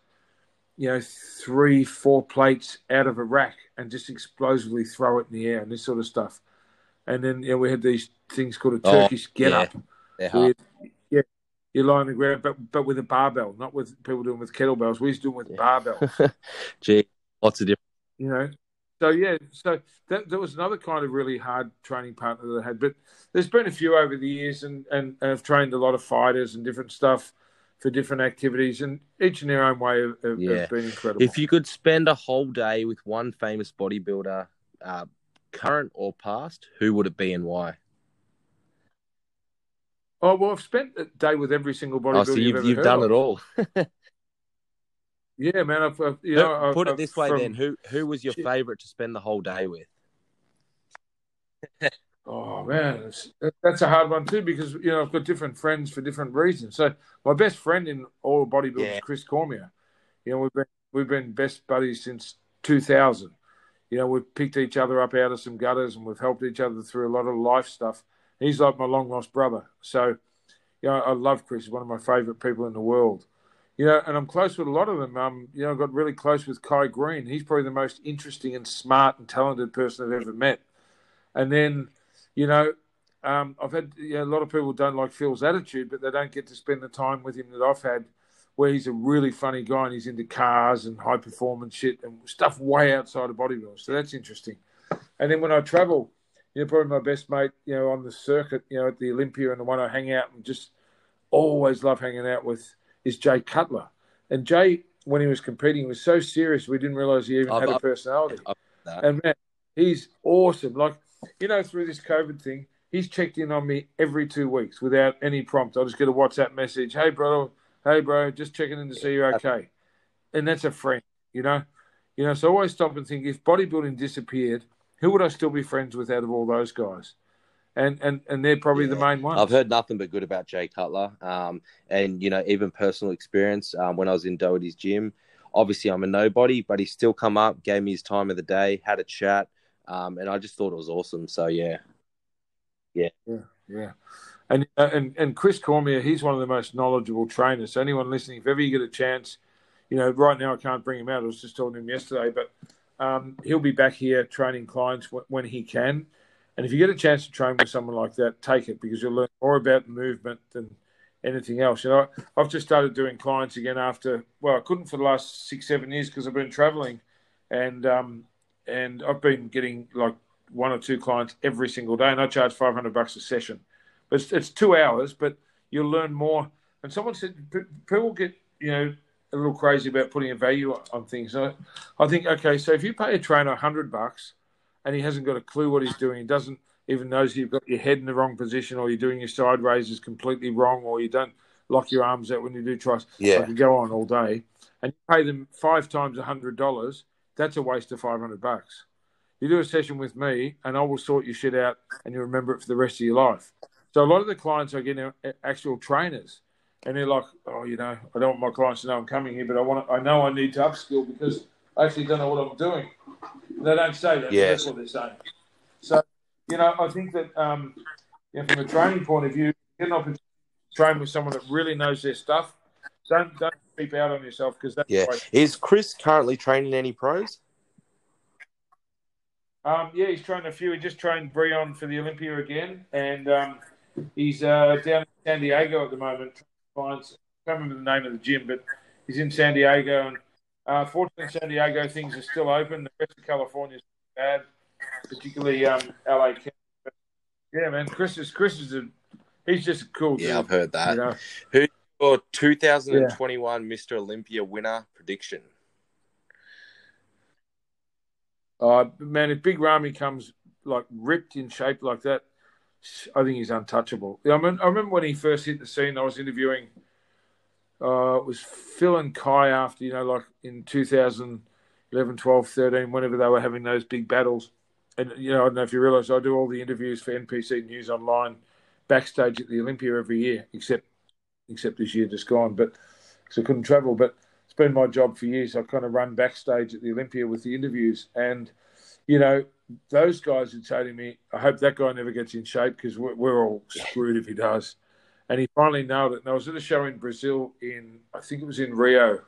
you know, three, four plates out of a rack and just explosively throw it in the air and this sort of stuff. And then you know, we had these things called a oh, Turkish oh, get up. Yeah, yeah, you lie on the ground, but but with a barbell, not with people doing with kettlebells. We used to do it with yeah. barbell. Gee, lots of different. You know, so yeah, so that, that was another kind of really hard training partner that I had. But there's been a few over the years, and and, and I've trained a lot of fighters and different stuff for different activities, and each in their own way have, have, Yeah. been incredible. If you could spend a whole day with one famous bodybuilder, uh, current or past, who would it be and why? oh well, I've spent a day with every single bodybuilder Oh, so you've, ever you've heard done of. it all. Yeah, man. I've, I've you know, I've, Put it this way, from- then: who who was your Shit. favorite to spend the whole day with? Oh man, that's a hard one too because you know I've got different friends for different reasons. So my best friend in all bodybuilding Yeah. is Chris Cormier. You know we've been we've been best buddies since 2000. You know we've picked each other up out of some gutters and we've helped each other through a lot of life stuff. He's like my long lost brother. So you know I love Chris. He's one of my favorite people in the world. You know, and I'm close with a lot of them. Um, you know, I got really close with Kai Greene. He's probably the most interesting and smart and talented person I've ever met. And then, you know, um, I've had you know, a lot of people don't like Phil's attitude, but they don't get to spend the time with him that I've had, where he's a really funny guy and he's into cars and high performance shit and stuff way outside of bodybuilding. So that's interesting. And then when I travel, you know, probably my best mate, you know, on the circuit, you know, at the Olympia and the one I hang out and just always love hanging out with is Jay Cutler. And Jay, when he was competing, was so serious we didn't realize he even I've- had a personality. I've-. And man, he's awesome. Like, you know, through this COVID thing, he's checked in on me every two weeks without any prompt. I just get a WhatsApp message, hey bro, hey bro, just checking in to see you're okay. And that's a friend, you know? You know, so I always stop and think if bodybuilding disappeared, who would I still be friends with out of all those guys? And and and they're probably the main ones. I've heard nothing but good about Jay Cutler. Um, and you know, even personal experience um, when I was in Doherty's gym. Obviously, I'm a nobody, but he still come up, gave me his time of the day, had a chat, um, and I just thought it was awesome. So yeah, Yeah, yeah. And uh, and and Chris Cormier, he's one of the most knowledgeable trainers. So anyone listening, if ever you get a chance, you know, right now I can't bring him out. I was just talking to him yesterday, but um, he'll be back here training clients w- when he can. And if you get a chance to train with someone like that, take it because you'll learn more about movement than anything else. You know, I've just started doing clients again after well, I couldn't for the last six seven years because I've been traveling, and um, and I've been getting like one or two clients every single day, and I charge five hundred bucks a session. But it's, it's two hours, but you'll learn more. And someone said people get you know a little crazy about putting a value on- things. I, I think okay, so if you pay a trainer hundred bucks, and he hasn't got a clue what he's doing, he doesn't even knows you've got your head in the wrong position, or you're doing your side raises completely wrong, or you don't lock your arms out when you do tris. I could go on all day, and you pay them five times a hundred dollars. That's a waste of five hundred bucks. You do a session with me, and I will sort your shit out, and you remember it for the rest of your life. So a lot of the clients I get are uh, actual trainers, and they're like, "Oh, you know, I don't want my clients to know I'm coming here, but I want, to, I know I need to upskill because I actually don't know what I'm doing." They don't say that, Yeah. that's what they're saying. So, you know, I think that um, you know, from a training point of view, get an opportunity to train with someone that really knows their stuff. Don't don't keep out on yourself because that's yeah. Is Chris currently training any pros? Um, yeah, he's trained a few. He just trained Breon for the Olympia again, and um, he's uh, down in San Diego at the moment. I can't remember the name of the gym, but he's in San Diego. And uh, fortunately, San Diego, things are still open. The rest of California is bad, particularly um, LA. County. But, yeah, man, Chris is Chris is a he's just a cool Yeah, dude. I've heard that. You know? Your 2021 Mr. Olympia winner prediction. Uh, man, if Big Ramy comes like ripped in shape like that, I think he's untouchable. I, mean, I remember when he first hit the scene, I was interviewing, uh, it was Phil and Kai after, you know, like in 2011, 12, 13, whenever they were having those big battles. And, you know, I don't know if you realize I do all the interviews for NPC News Online backstage at the Olympia every year, except except this year just gone, but because I couldn't travel. But it's been my job for years. I kind of run backstage at the Olympia with the interviews, and you know those guys would say to me, "I hope that guy never gets in shape because we're, we're all screwed if he does." And he finally nailed it. And I was at a show in Brazil in I think it was in Rio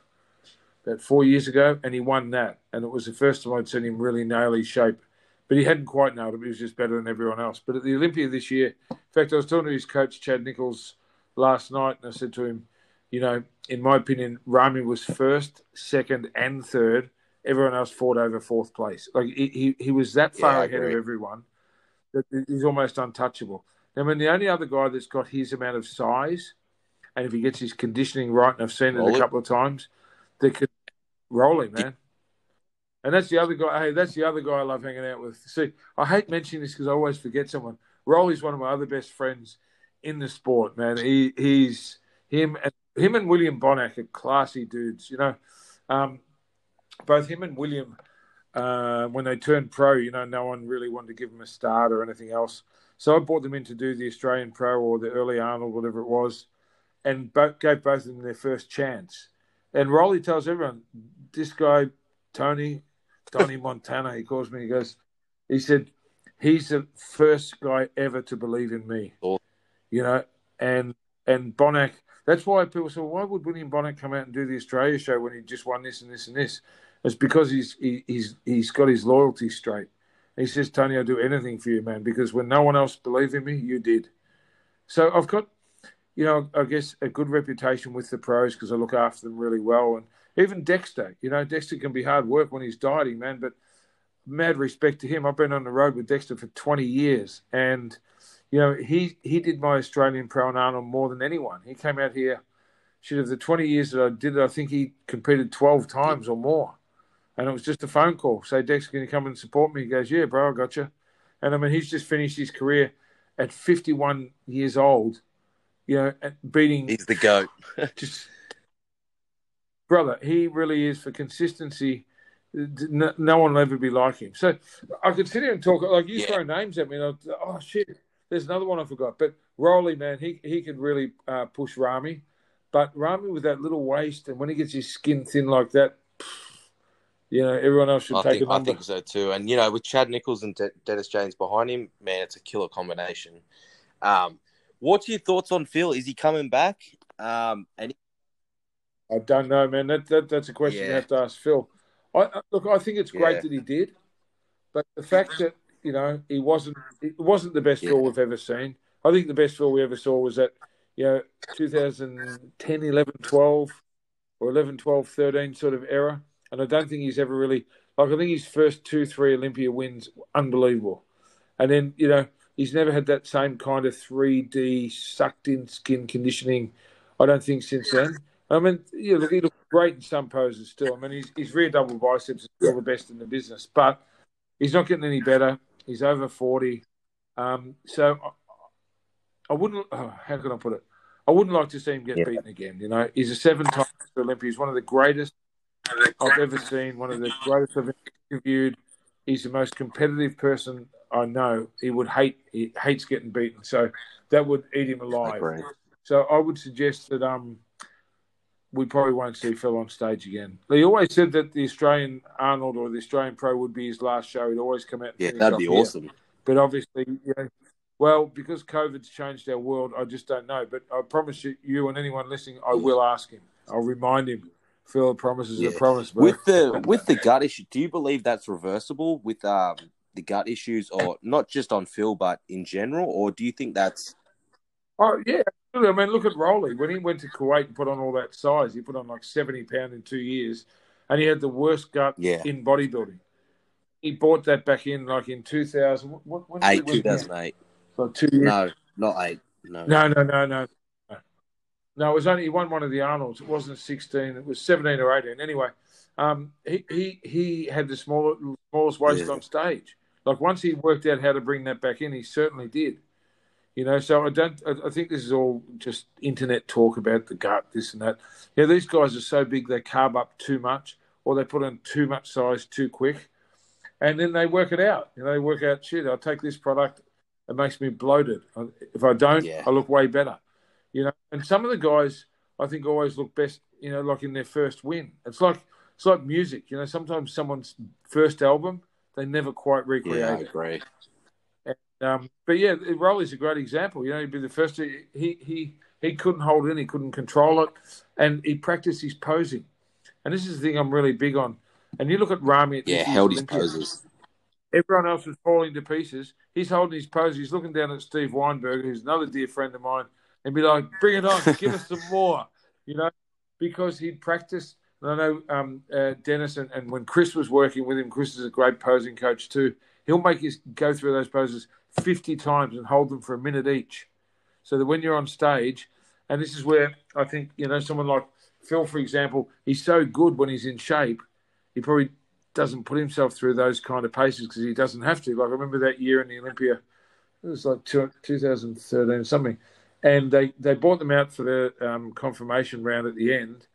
about four years ago, and he won that. And it was the first time I'd seen him really nail his shape. But he hadn't quite nailed it. He was just better than everyone else. But at the Olympia this year, in fact, I was talking to his coach Chad Nicholls last night, and I said to him, you know, in my opinion, Ramy was first, second, and third, everyone else fought over fourth place. Like he he, he was that far Yeah, ahead of everyone that he's almost untouchable. I mean, the only other guy that's got his amount of size, and if he gets his conditioning right, and I've seen it Roelly? a couple of times, that could roll him, man. And that's the other guy. Hey, that's the other guy I love hanging out with. See, I hate mentioning this because I always forget someone. Roelly's one of my other best friends in the sport, man. He he's him and him and William Bonac are classy dudes. You know, um, both him and William, uh, when they turned pro, you know, no one really wanted to give them a start or anything else. So I brought them in to do the Australian Pro or the early Arnold, whatever it was, and both, gave both of them their first chance. And Roelly tells everyone, this guy, Tony, Tony Montana, he calls me, he goes, he said, he's the first guy ever to believe in me. Awesome. You know, and and Bonac, that's why people say, why would William Bonac come out and do the Australia show when he just won this and this and this? It's because he's he, he's he's got his loyalty straight. He says, Tony, I'll do anything for you, man, because when no one else believed in me, you did. So I've got, you know, I guess a good reputation with the pros because I look after them really well. And even Dexter, you know, Dexter can be hard work when he's dieting, man, but mad respect to him. I've been on the road with Dexter for 20 years. And, you know, he, he did my Australian Pro and Arnold more than anyone. He came out here, shit, of the 20 years that I did it, I think he competed 12 times or more. And it was just a phone call. Say, Dex, can you come and support me? He goes, Yeah, bro, I got you. And I mean, he's just finished his career at 51 years old, you know, beating He's the goat. just brother. He really is for consistency. No, no one will ever be like him. So I could sit here and talk like you Yeah. throw names at me, and I'll, oh shit, there's another one I forgot. But Roelly, man, he he could really uh, push Ramy, but Ramy with that little waist, and when he gets his skin thin like that, you know, everyone else should I take think, a I think so too. And you know, with Chad Nicholls and De- Dennis James behind him, man, it's a killer combination. Um, what's your thoughts on Phil? Is he coming back? Um, and I don't know, man. That, that that's a question you have to ask Phil. I, look, I think it's great Yeah. that he did, but the fact that you know he wasn't it wasn't the best Phil Yeah. we've ever seen. I think the best Phil we ever saw was that you know 2010, 11, 12, or 11, 12, 13 sort of era, and I don't think he's ever really like. I think his first two, three Olympia wins, unbelievable, and then you know he's never had that same kind of 3D sucked in skin conditioning. I don't think since then. I mean, yeah, look, he looks great in some poses still. I mean, his, his rear double biceps is still the best in the business, but he's not getting any better. He's over 40. Um, so I, I wouldn't, oh, how can I put it? I wouldn't like to see him get Yeah. beaten again. You know, he's a seven time Olympian. He's one of the greatest I've ever seen, one of the greatest I've interviewed. He's the most competitive person I know. He would hate, he hates getting beaten. So that would eat him alive. So I would suggest that um, we probably won't see Phil on stage again. He always said that the Australian Arnold or the Australian Pro would be his last show. He'd always come out. Yeah, that'd be here. awesome. But obviously, you know, well, because COVID's changed our world, I just don't know. But I promise you, you and anyone listening, I will ask him. I'll remind him. Phil, promises promise Yeah. a promise. Bro. With the with the gut issue, do you believe that's reversible with um the gut issues, or not just on Phil, but in general, or do you think that's Oh yeah. I mean, look at Roelly when he went to Kuwait and put on all that size. He put on like seventy pound in two years, and he had the worst gut yeah in bodybuilding. He bought that back in like in two thousand. What, when did eight two thousand eight? Like two years. No, not eight. No. No, no, no, no, no. It was only he won one of the Arnolds. It wasn't sixteen. It was seventeen or eighteen. Anyway, um, he he he had the smallest waist Yeah. on stage. Like once he worked out how to bring that back in, he certainly did. You know, so I don't. I, I think this is all just internet talk about the gut, this and that. Yeah, these guys are so big they carb up too much, or they put on too much size too quick, and then they work it out. You know, they work out shit. I'll take this product. It makes me bloated. If I don't, Yeah. I look way better. You know, and some of the guys I think always look best. You know, like in their first win. It's like it's like music. You know, sometimes someone's first album they never quite recreate Yeah, I agree. Um, but yeah, Roelly's a great example. You know, he'd be the first. To, he he he couldn't hold it in. He couldn't control it, and he practiced his posing. And this is the thing I'm really big on. And you look at Ramy. At Yeah, held his poses. Everyone else was falling to pieces. He's holding his pose. He's looking down at Steve Weinberger, who's another dear friend of mine, and be like, "Bring it on, give us some more," you know, because he'd practiced And I know um, uh, Dennis, and, and when Chris was working with him, Chris is a great posing coach too. He'll make you go through those poses 50 times and hold them for a minute each. So that when you're on stage, and this is where I think, you know, someone like Phil, for example, he's so good when he's in shape, he probably doesn't put himself through those kind of paces because he doesn't have to. Like I remember that year in the Olympia, it was like 2013 something, and they, they brought them out for the um, confirmation round at the end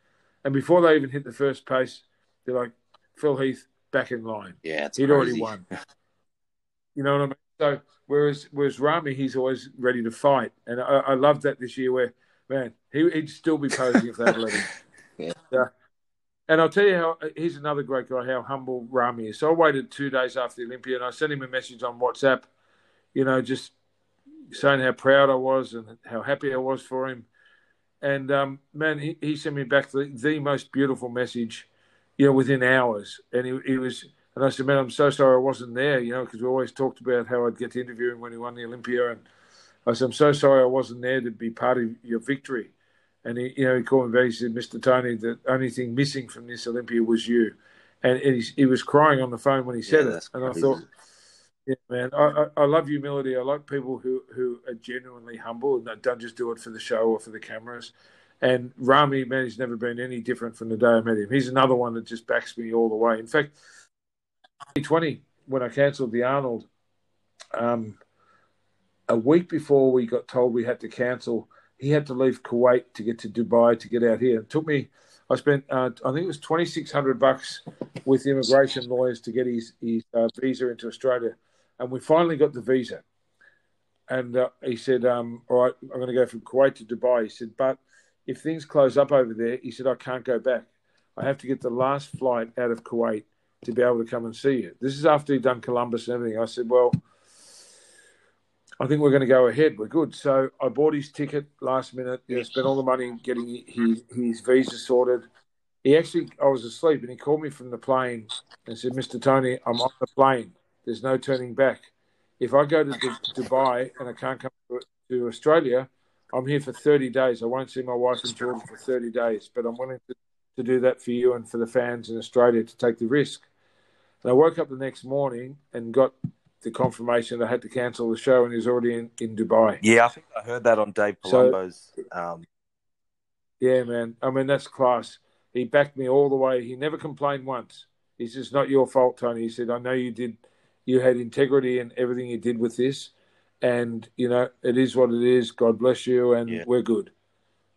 and before they even hit the first pace, they're like, Phil Heath back in line. Yeah, he'd crazy. already won. you know what I mean? So whereas whereas Ramy, he's always ready to fight, and I, I love that this year. Where man, he, would still be posing if they'd let him. yeah. yeah. And I'll tell you how he's another great guy. How humble Ramy is. So I waited two days after the Olympia, and I sent him a message on WhatsApp. You know, just saying how proud I was and how happy I was for him. And um, man, he, he sent me back the, the most beautiful message, you know, within hours. And he, he was, and I said, man, I'm so sorry I wasn't there, you know, because we always talked about how I'd get to interview him when he won the Olympia. And I said, I'm so sorry I wasn't there to be part of your victory. And he, you know, he called me back. He said, Mr. Tony, the only thing missing from this Olympia was you. And he, he was crying on the phone when he said yeah, it. And. I thought, yeah, man. I, I, love humility. I like people who, who are genuinely humble and don't just do it for the show or for the cameras. And Ramy, man, he's never been any different from the day I met him. He's another one that just backs me all the way. In fact, 2020, when I cancelled the Arnold, um, a week before we got told we had to cancel, he had to leave Kuwait to get to Dubai to get out here. It took me, I spent, uh, I think it was 2600 bucks with immigration lawyers to get his, his uh, visa into Australia and we finally got the visa. And uh, he said, um, "All right, I'm going to go from Kuwait to Dubai." He said, "But if things close up over there," he said, "I can't go back. I have to get the last flight out of Kuwait to be able to come and see you." This is after he'd done Columbus and everything. I said, "Well." I think we're going to go ahead. We're good. So I bought his ticket last minute. You know, spent all the money getting his, his visa sorted. He actually, I was asleep, and he called me from the plane and said, "Mr. Tony, I'm on the plane." There's no turning back. If I go to Dubai and I can't come to Australia, I'm here for 30 days. I won't see my wife and children for 30 days, but I'm willing to, to do that for you and for the fans in Australia to take the risk. And I woke up the next morning and got the confirmation that I had to cancel the show, and he was already in, in Dubai. Yeah, I think I heard that on Dave Palumbo's. So, um... Yeah, man. I mean, that's class. He backed me all the way. He never complained once. He says, "Not your fault, Tony." He said, "I know you did." You had integrity in everything you did with this, and you know it is what it is. God bless you, and yeah. we're good.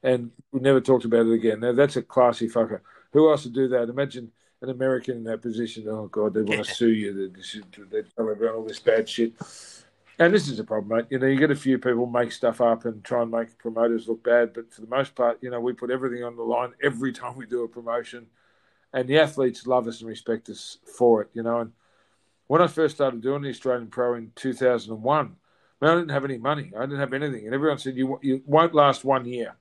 And we never talked about it again. Now that's a classy fucker. Who else would do that? Imagine an American in that position. Oh God, they want to sue you. They, they tell everyone all this bad shit. And this is a problem, mate. You know, you get a few people make stuff up and try and make promoters look bad, but for the most part, you know, we put everything on the line every time we do a promotion, and the athletes love us and respect us for it. You know, and when I first started doing the Australian Pro in 2001, man, I didn't have any money. I didn't have anything. And everyone said, you, you won't last one year.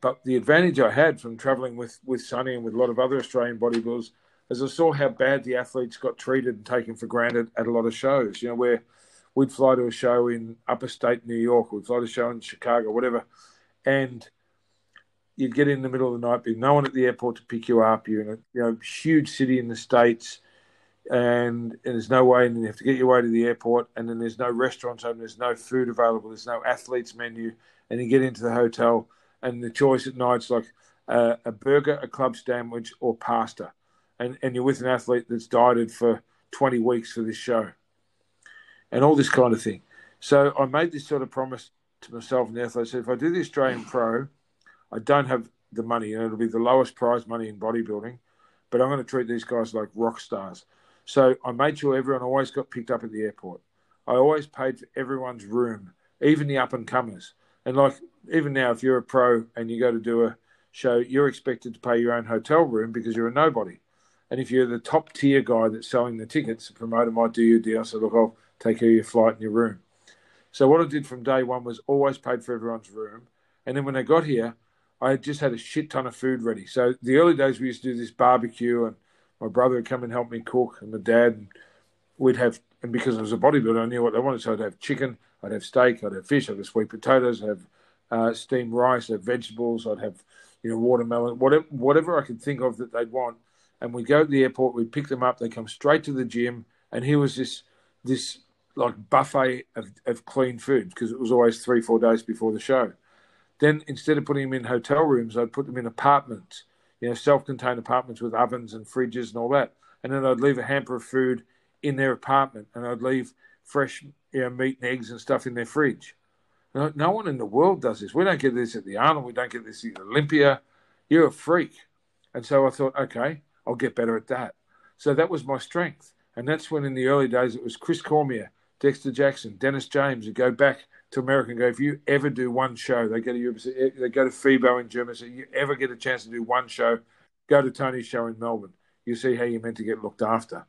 But the advantage I had from traveling with, with Sonny and with a lot of other Australian bodybuilders is I saw how bad the athletes got treated and taken for granted at a lot of shows, you know, where we'd fly to a show in upper state New York, we'd fly to a show in Chicago, whatever. And you'd get in the middle of the night, be no one at the airport to pick you up. You're in a you know, huge city in the States and, and there's no way, and you have to get your way to the airport, and then there's no restaurants open, there's no food available, there's no athletes menu, and you get into the hotel, and the choice at night's like uh, a burger, a club sandwich, or pasta, and and you're with an athlete that's dieted for 20 weeks for this show, and all this kind of thing. So I made this sort of promise to myself and the athlete. I said, if I do the Australian Pro, I don't have the money, and it'll be the lowest prize money in bodybuilding, but I'm going to treat these guys like rock stars. So I made sure everyone always got picked up at the airport. I always paid for everyone's room, even the up and comers. And like even now, if you're a pro and you go to do a show, you're expected to pay your own hotel room because you're a nobody. And if you're the top tier guy that's selling the tickets, the promoter might do your deal. So look, I'll take care of your flight and your room. So what I did from day one was always paid for everyone's room. And then when they got here, I just had a shit ton of food ready. So the early days we used to do this barbecue and my brother would come and help me cook, and my dad. We'd have, and because I was a bodybuilder, I knew what they wanted. So I'd have chicken, I'd have steak, I'd have fish, I'd have sweet potatoes, I'd have uh, steamed rice, I'd have vegetables, I'd have you know, watermelon, whatever, whatever I could think of that they'd want. And we'd go to the airport, we'd pick them up, they come straight to the gym, and here was this this like buffet of, of clean food because it was always three four days before the show. Then instead of putting them in hotel rooms, I'd put them in apartments, you know, self-contained apartments with ovens and fridges and all that. And then I'd leave a hamper of food in their apartment, and I'd leave fresh you know, meat and eggs and stuff in their fridge. No, no one in the world does this. We don't get this at the Arnold. We don't get this at Olympia. You're a freak. And so I thought, okay, I'll get better at that. So that was my strength. And that's when in the early days it was Chris Cormier, Dexter Jackson, Dennis James, who go back to America and go, if you ever do one show, they go to Europe, they go to FIBO in Germany, so you ever get a chance to do one show, go to Tony's show in Melbourne. You see how you're meant to get looked after.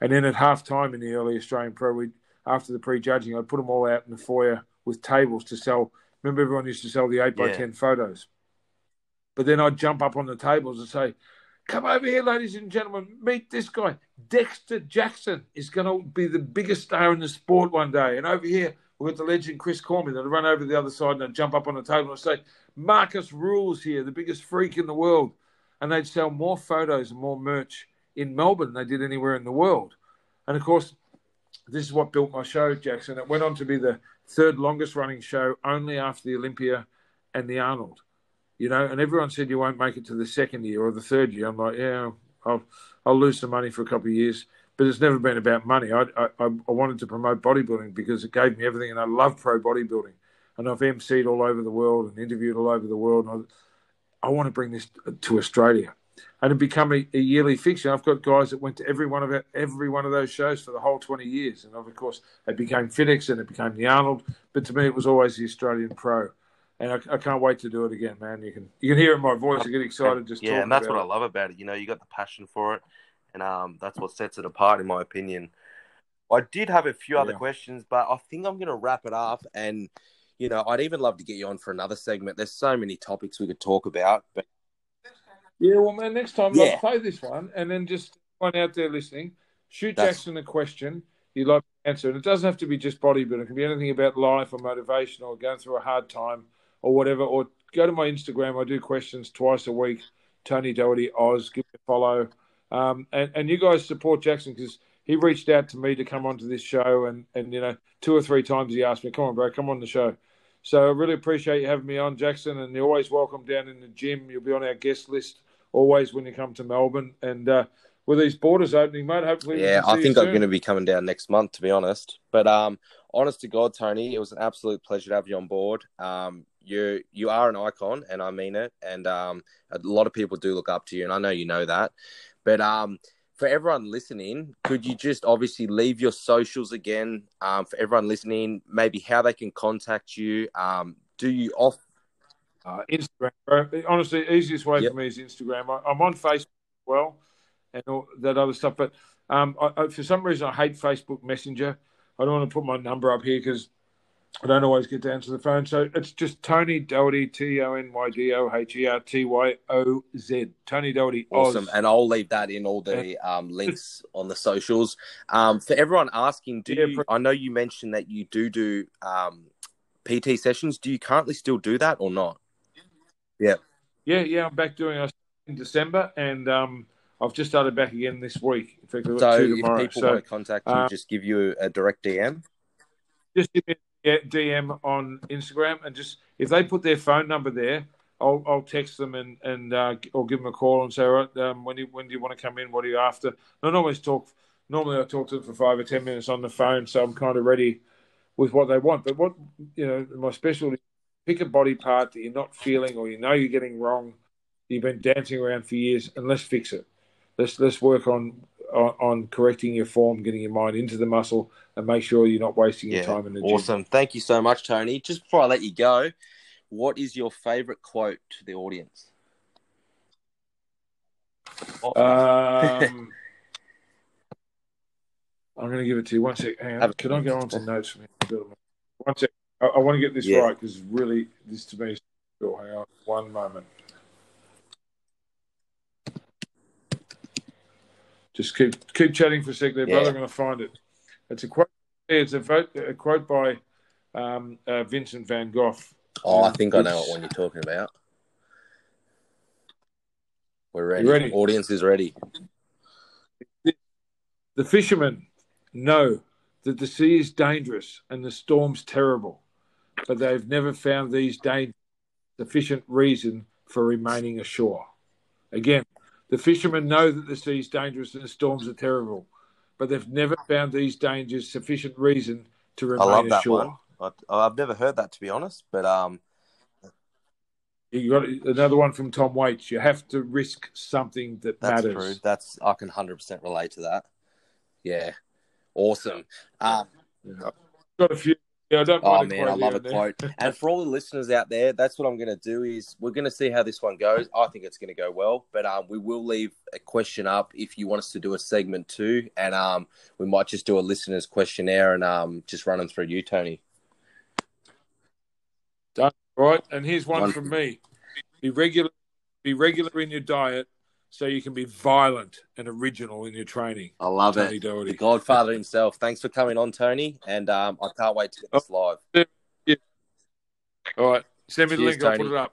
And then at half time in the early Australian Pro, we after the pre-judging, I'd put them all out in the foyer with tables to sell. Remember, everyone used to sell the eight by ten photos. But then I'd jump up on the tables and say, "Come over here, ladies and gentlemen, meet this guy, Dexter Jackson. is going to be the biggest star in the sport one day." And over here, we've got the legend Chris Cormier that run over the other side and jump up on the table and say, "Markus Ruhl's here, the biggest freak in the world," and they'd sell more photos and more merch in Melbourne than they did anywhere in the world. And of course, this is what built my show, Jackson. It went on to be the third longest running show, only after the Olympia and the Arnold. You know, and everyone said you won't make it to the second year or the third year. I'm like, yeah, I'll I'll lose some money for a couple of years, but it's never been about money. I I, I wanted to promote bodybuilding because it gave me everything, and I love pro bodybuilding. And I've emceed all over the world and interviewed all over the world. And I, I want to bring this to Australia and it become a, a, yearly fixture. I've got guys that went to every one of it, every one of those shows for the whole twenty years, and of course it became FedEx and it became the Arnold. But to me, it was always the Australian Pro, and I, I can't wait to do it again, man. You can you can hear in my voice. I get excited just yeah, and that's what it. I love about it. You know, you got the passion for it, and um, that's what sets it apart, in my opinion. I did have a few other yeah. questions, but I think I'm going to wrap it up and you know, I'd even love to get you on for another segment. There's so many topics we could talk about, but yeah, well, man, next time yeah. let's play this one, and then just one out there listening. Shoot That's... Jackson a question you'd like to answer, and it doesn't have to be just bodybuilding. It can be anything about life or motivation or going through a hard time or whatever. Or go to my Instagram. I do questions twice a week. Tony Doherty Oz. Give me a follow. Um, and and you guys support Jackson because he reached out to me to come onto this show, and and you know two or three times he asked me, "Come on, bro, come on the show." So I really appreciate you having me on, Jackson, and you're always welcome down in the gym. You'll be on our guest list always when you come to Melbourne. And uh, with these borders opening, mate, hopefully. Yeah, I think I'm going to be coming down next month, to be honest. But um, honest to God, Tony, it was an absolute pleasure to have you on board. Um, you you are an icon, and I mean it. And um, a lot of people do look up to you, and I know you know that. But um, for everyone listening, could you just obviously leave your socials again um, for everyone listening? Maybe how they can contact you. Um, do you off uh, Instagram. Honestly, easiest way yep. for me is Instagram. I, am on Facebook as well and all that other stuff. But um, I, I, for some reason, I hate Facebook Messenger. I don't want to put my number up here because I don't always get to answer the phone. So it's just Tony Doherty, T O N Y D O H E R T Y O Z. Tony Doherty. Awesome. And I'll leave that in all the um, links on the socials. Um, for everyone asking, do yeah, you, I know you mentioned that you do do um, PT sessions. Do you currently still do that or not? Yeah. Yeah, yeah. I'm back doing it in December, and um, I've just started back again this week. In fact, so if people so, want to contact you, uh, just give you a direct DM. Just give me a DM on Instagram, and just if they put their phone number there, I'll, I'll text them and and uh, or give them a call and say, right, um, when do you, when do you want to come in? What are you after? I don't always talk. Normally, I talk to them for five or ten minutes on the phone, so I'm kind of ready with what they want. But what you know, my specialty pick a body part that you're not feeling or you know you're getting wrong, you've been dancing around for years, and let's fix it. Let's let's work on on, on correcting your form, getting your mind into the muscle, and make sure you're not wasting yeah, your time in the awesome. gym. Awesome. Thank you so much, Tony. Just before I let you go, what is your favorite quote to the audience? Um, I'm going to give it to you. One sec. Hang on. Can I go on to notes for me? One sec. I, I want to get this yeah. right because really, this to me is cool. Hang on, one moment. Just keep keep chatting for a sec, there, yeah. brother. I'm going to find it. It's a quote. It's a, vote, a quote by um, uh, Vincent Van Gogh. Oh, I think I know what one you're talking about. We're ready. Ready? Audience is ready. The fishermen know that the sea is dangerous and the storm's terrible, but they've never found these dangers sufficient reason for remaining ashore. Again, the fishermen know that the sea is dangerous and the storms are terrible, but they've never found these dangers sufficient reason to remain I love that ashore. one. I, I've never heard that to be honest, but um, You got another one from Tom Waits. You have to risk something that matters. that's matters. true. That's I can hundred percent relate to that. Yeah, awesome. Um, Yeah. Got a few. Yeah, I don't Oh man, I love a quote. And for all the listeners out there, that's what I'm going to do. Is we're going to see how this one goes. I think it's going to go well, but um, we will leave a question up if you want us to do a segment two, and um, we might just do a listeners questionnaire and um, just run them through you, Tony. Done. All right, and here's one One- from me: be regular, be regular in your diet, so you can be violent and original in your training. I love Tony it. The Doherty. Godfather himself. Thanks for coming on, Tony, and um, I can't wait to get this live. Yeah. All right, send me the Cheers, link. I'll put it up.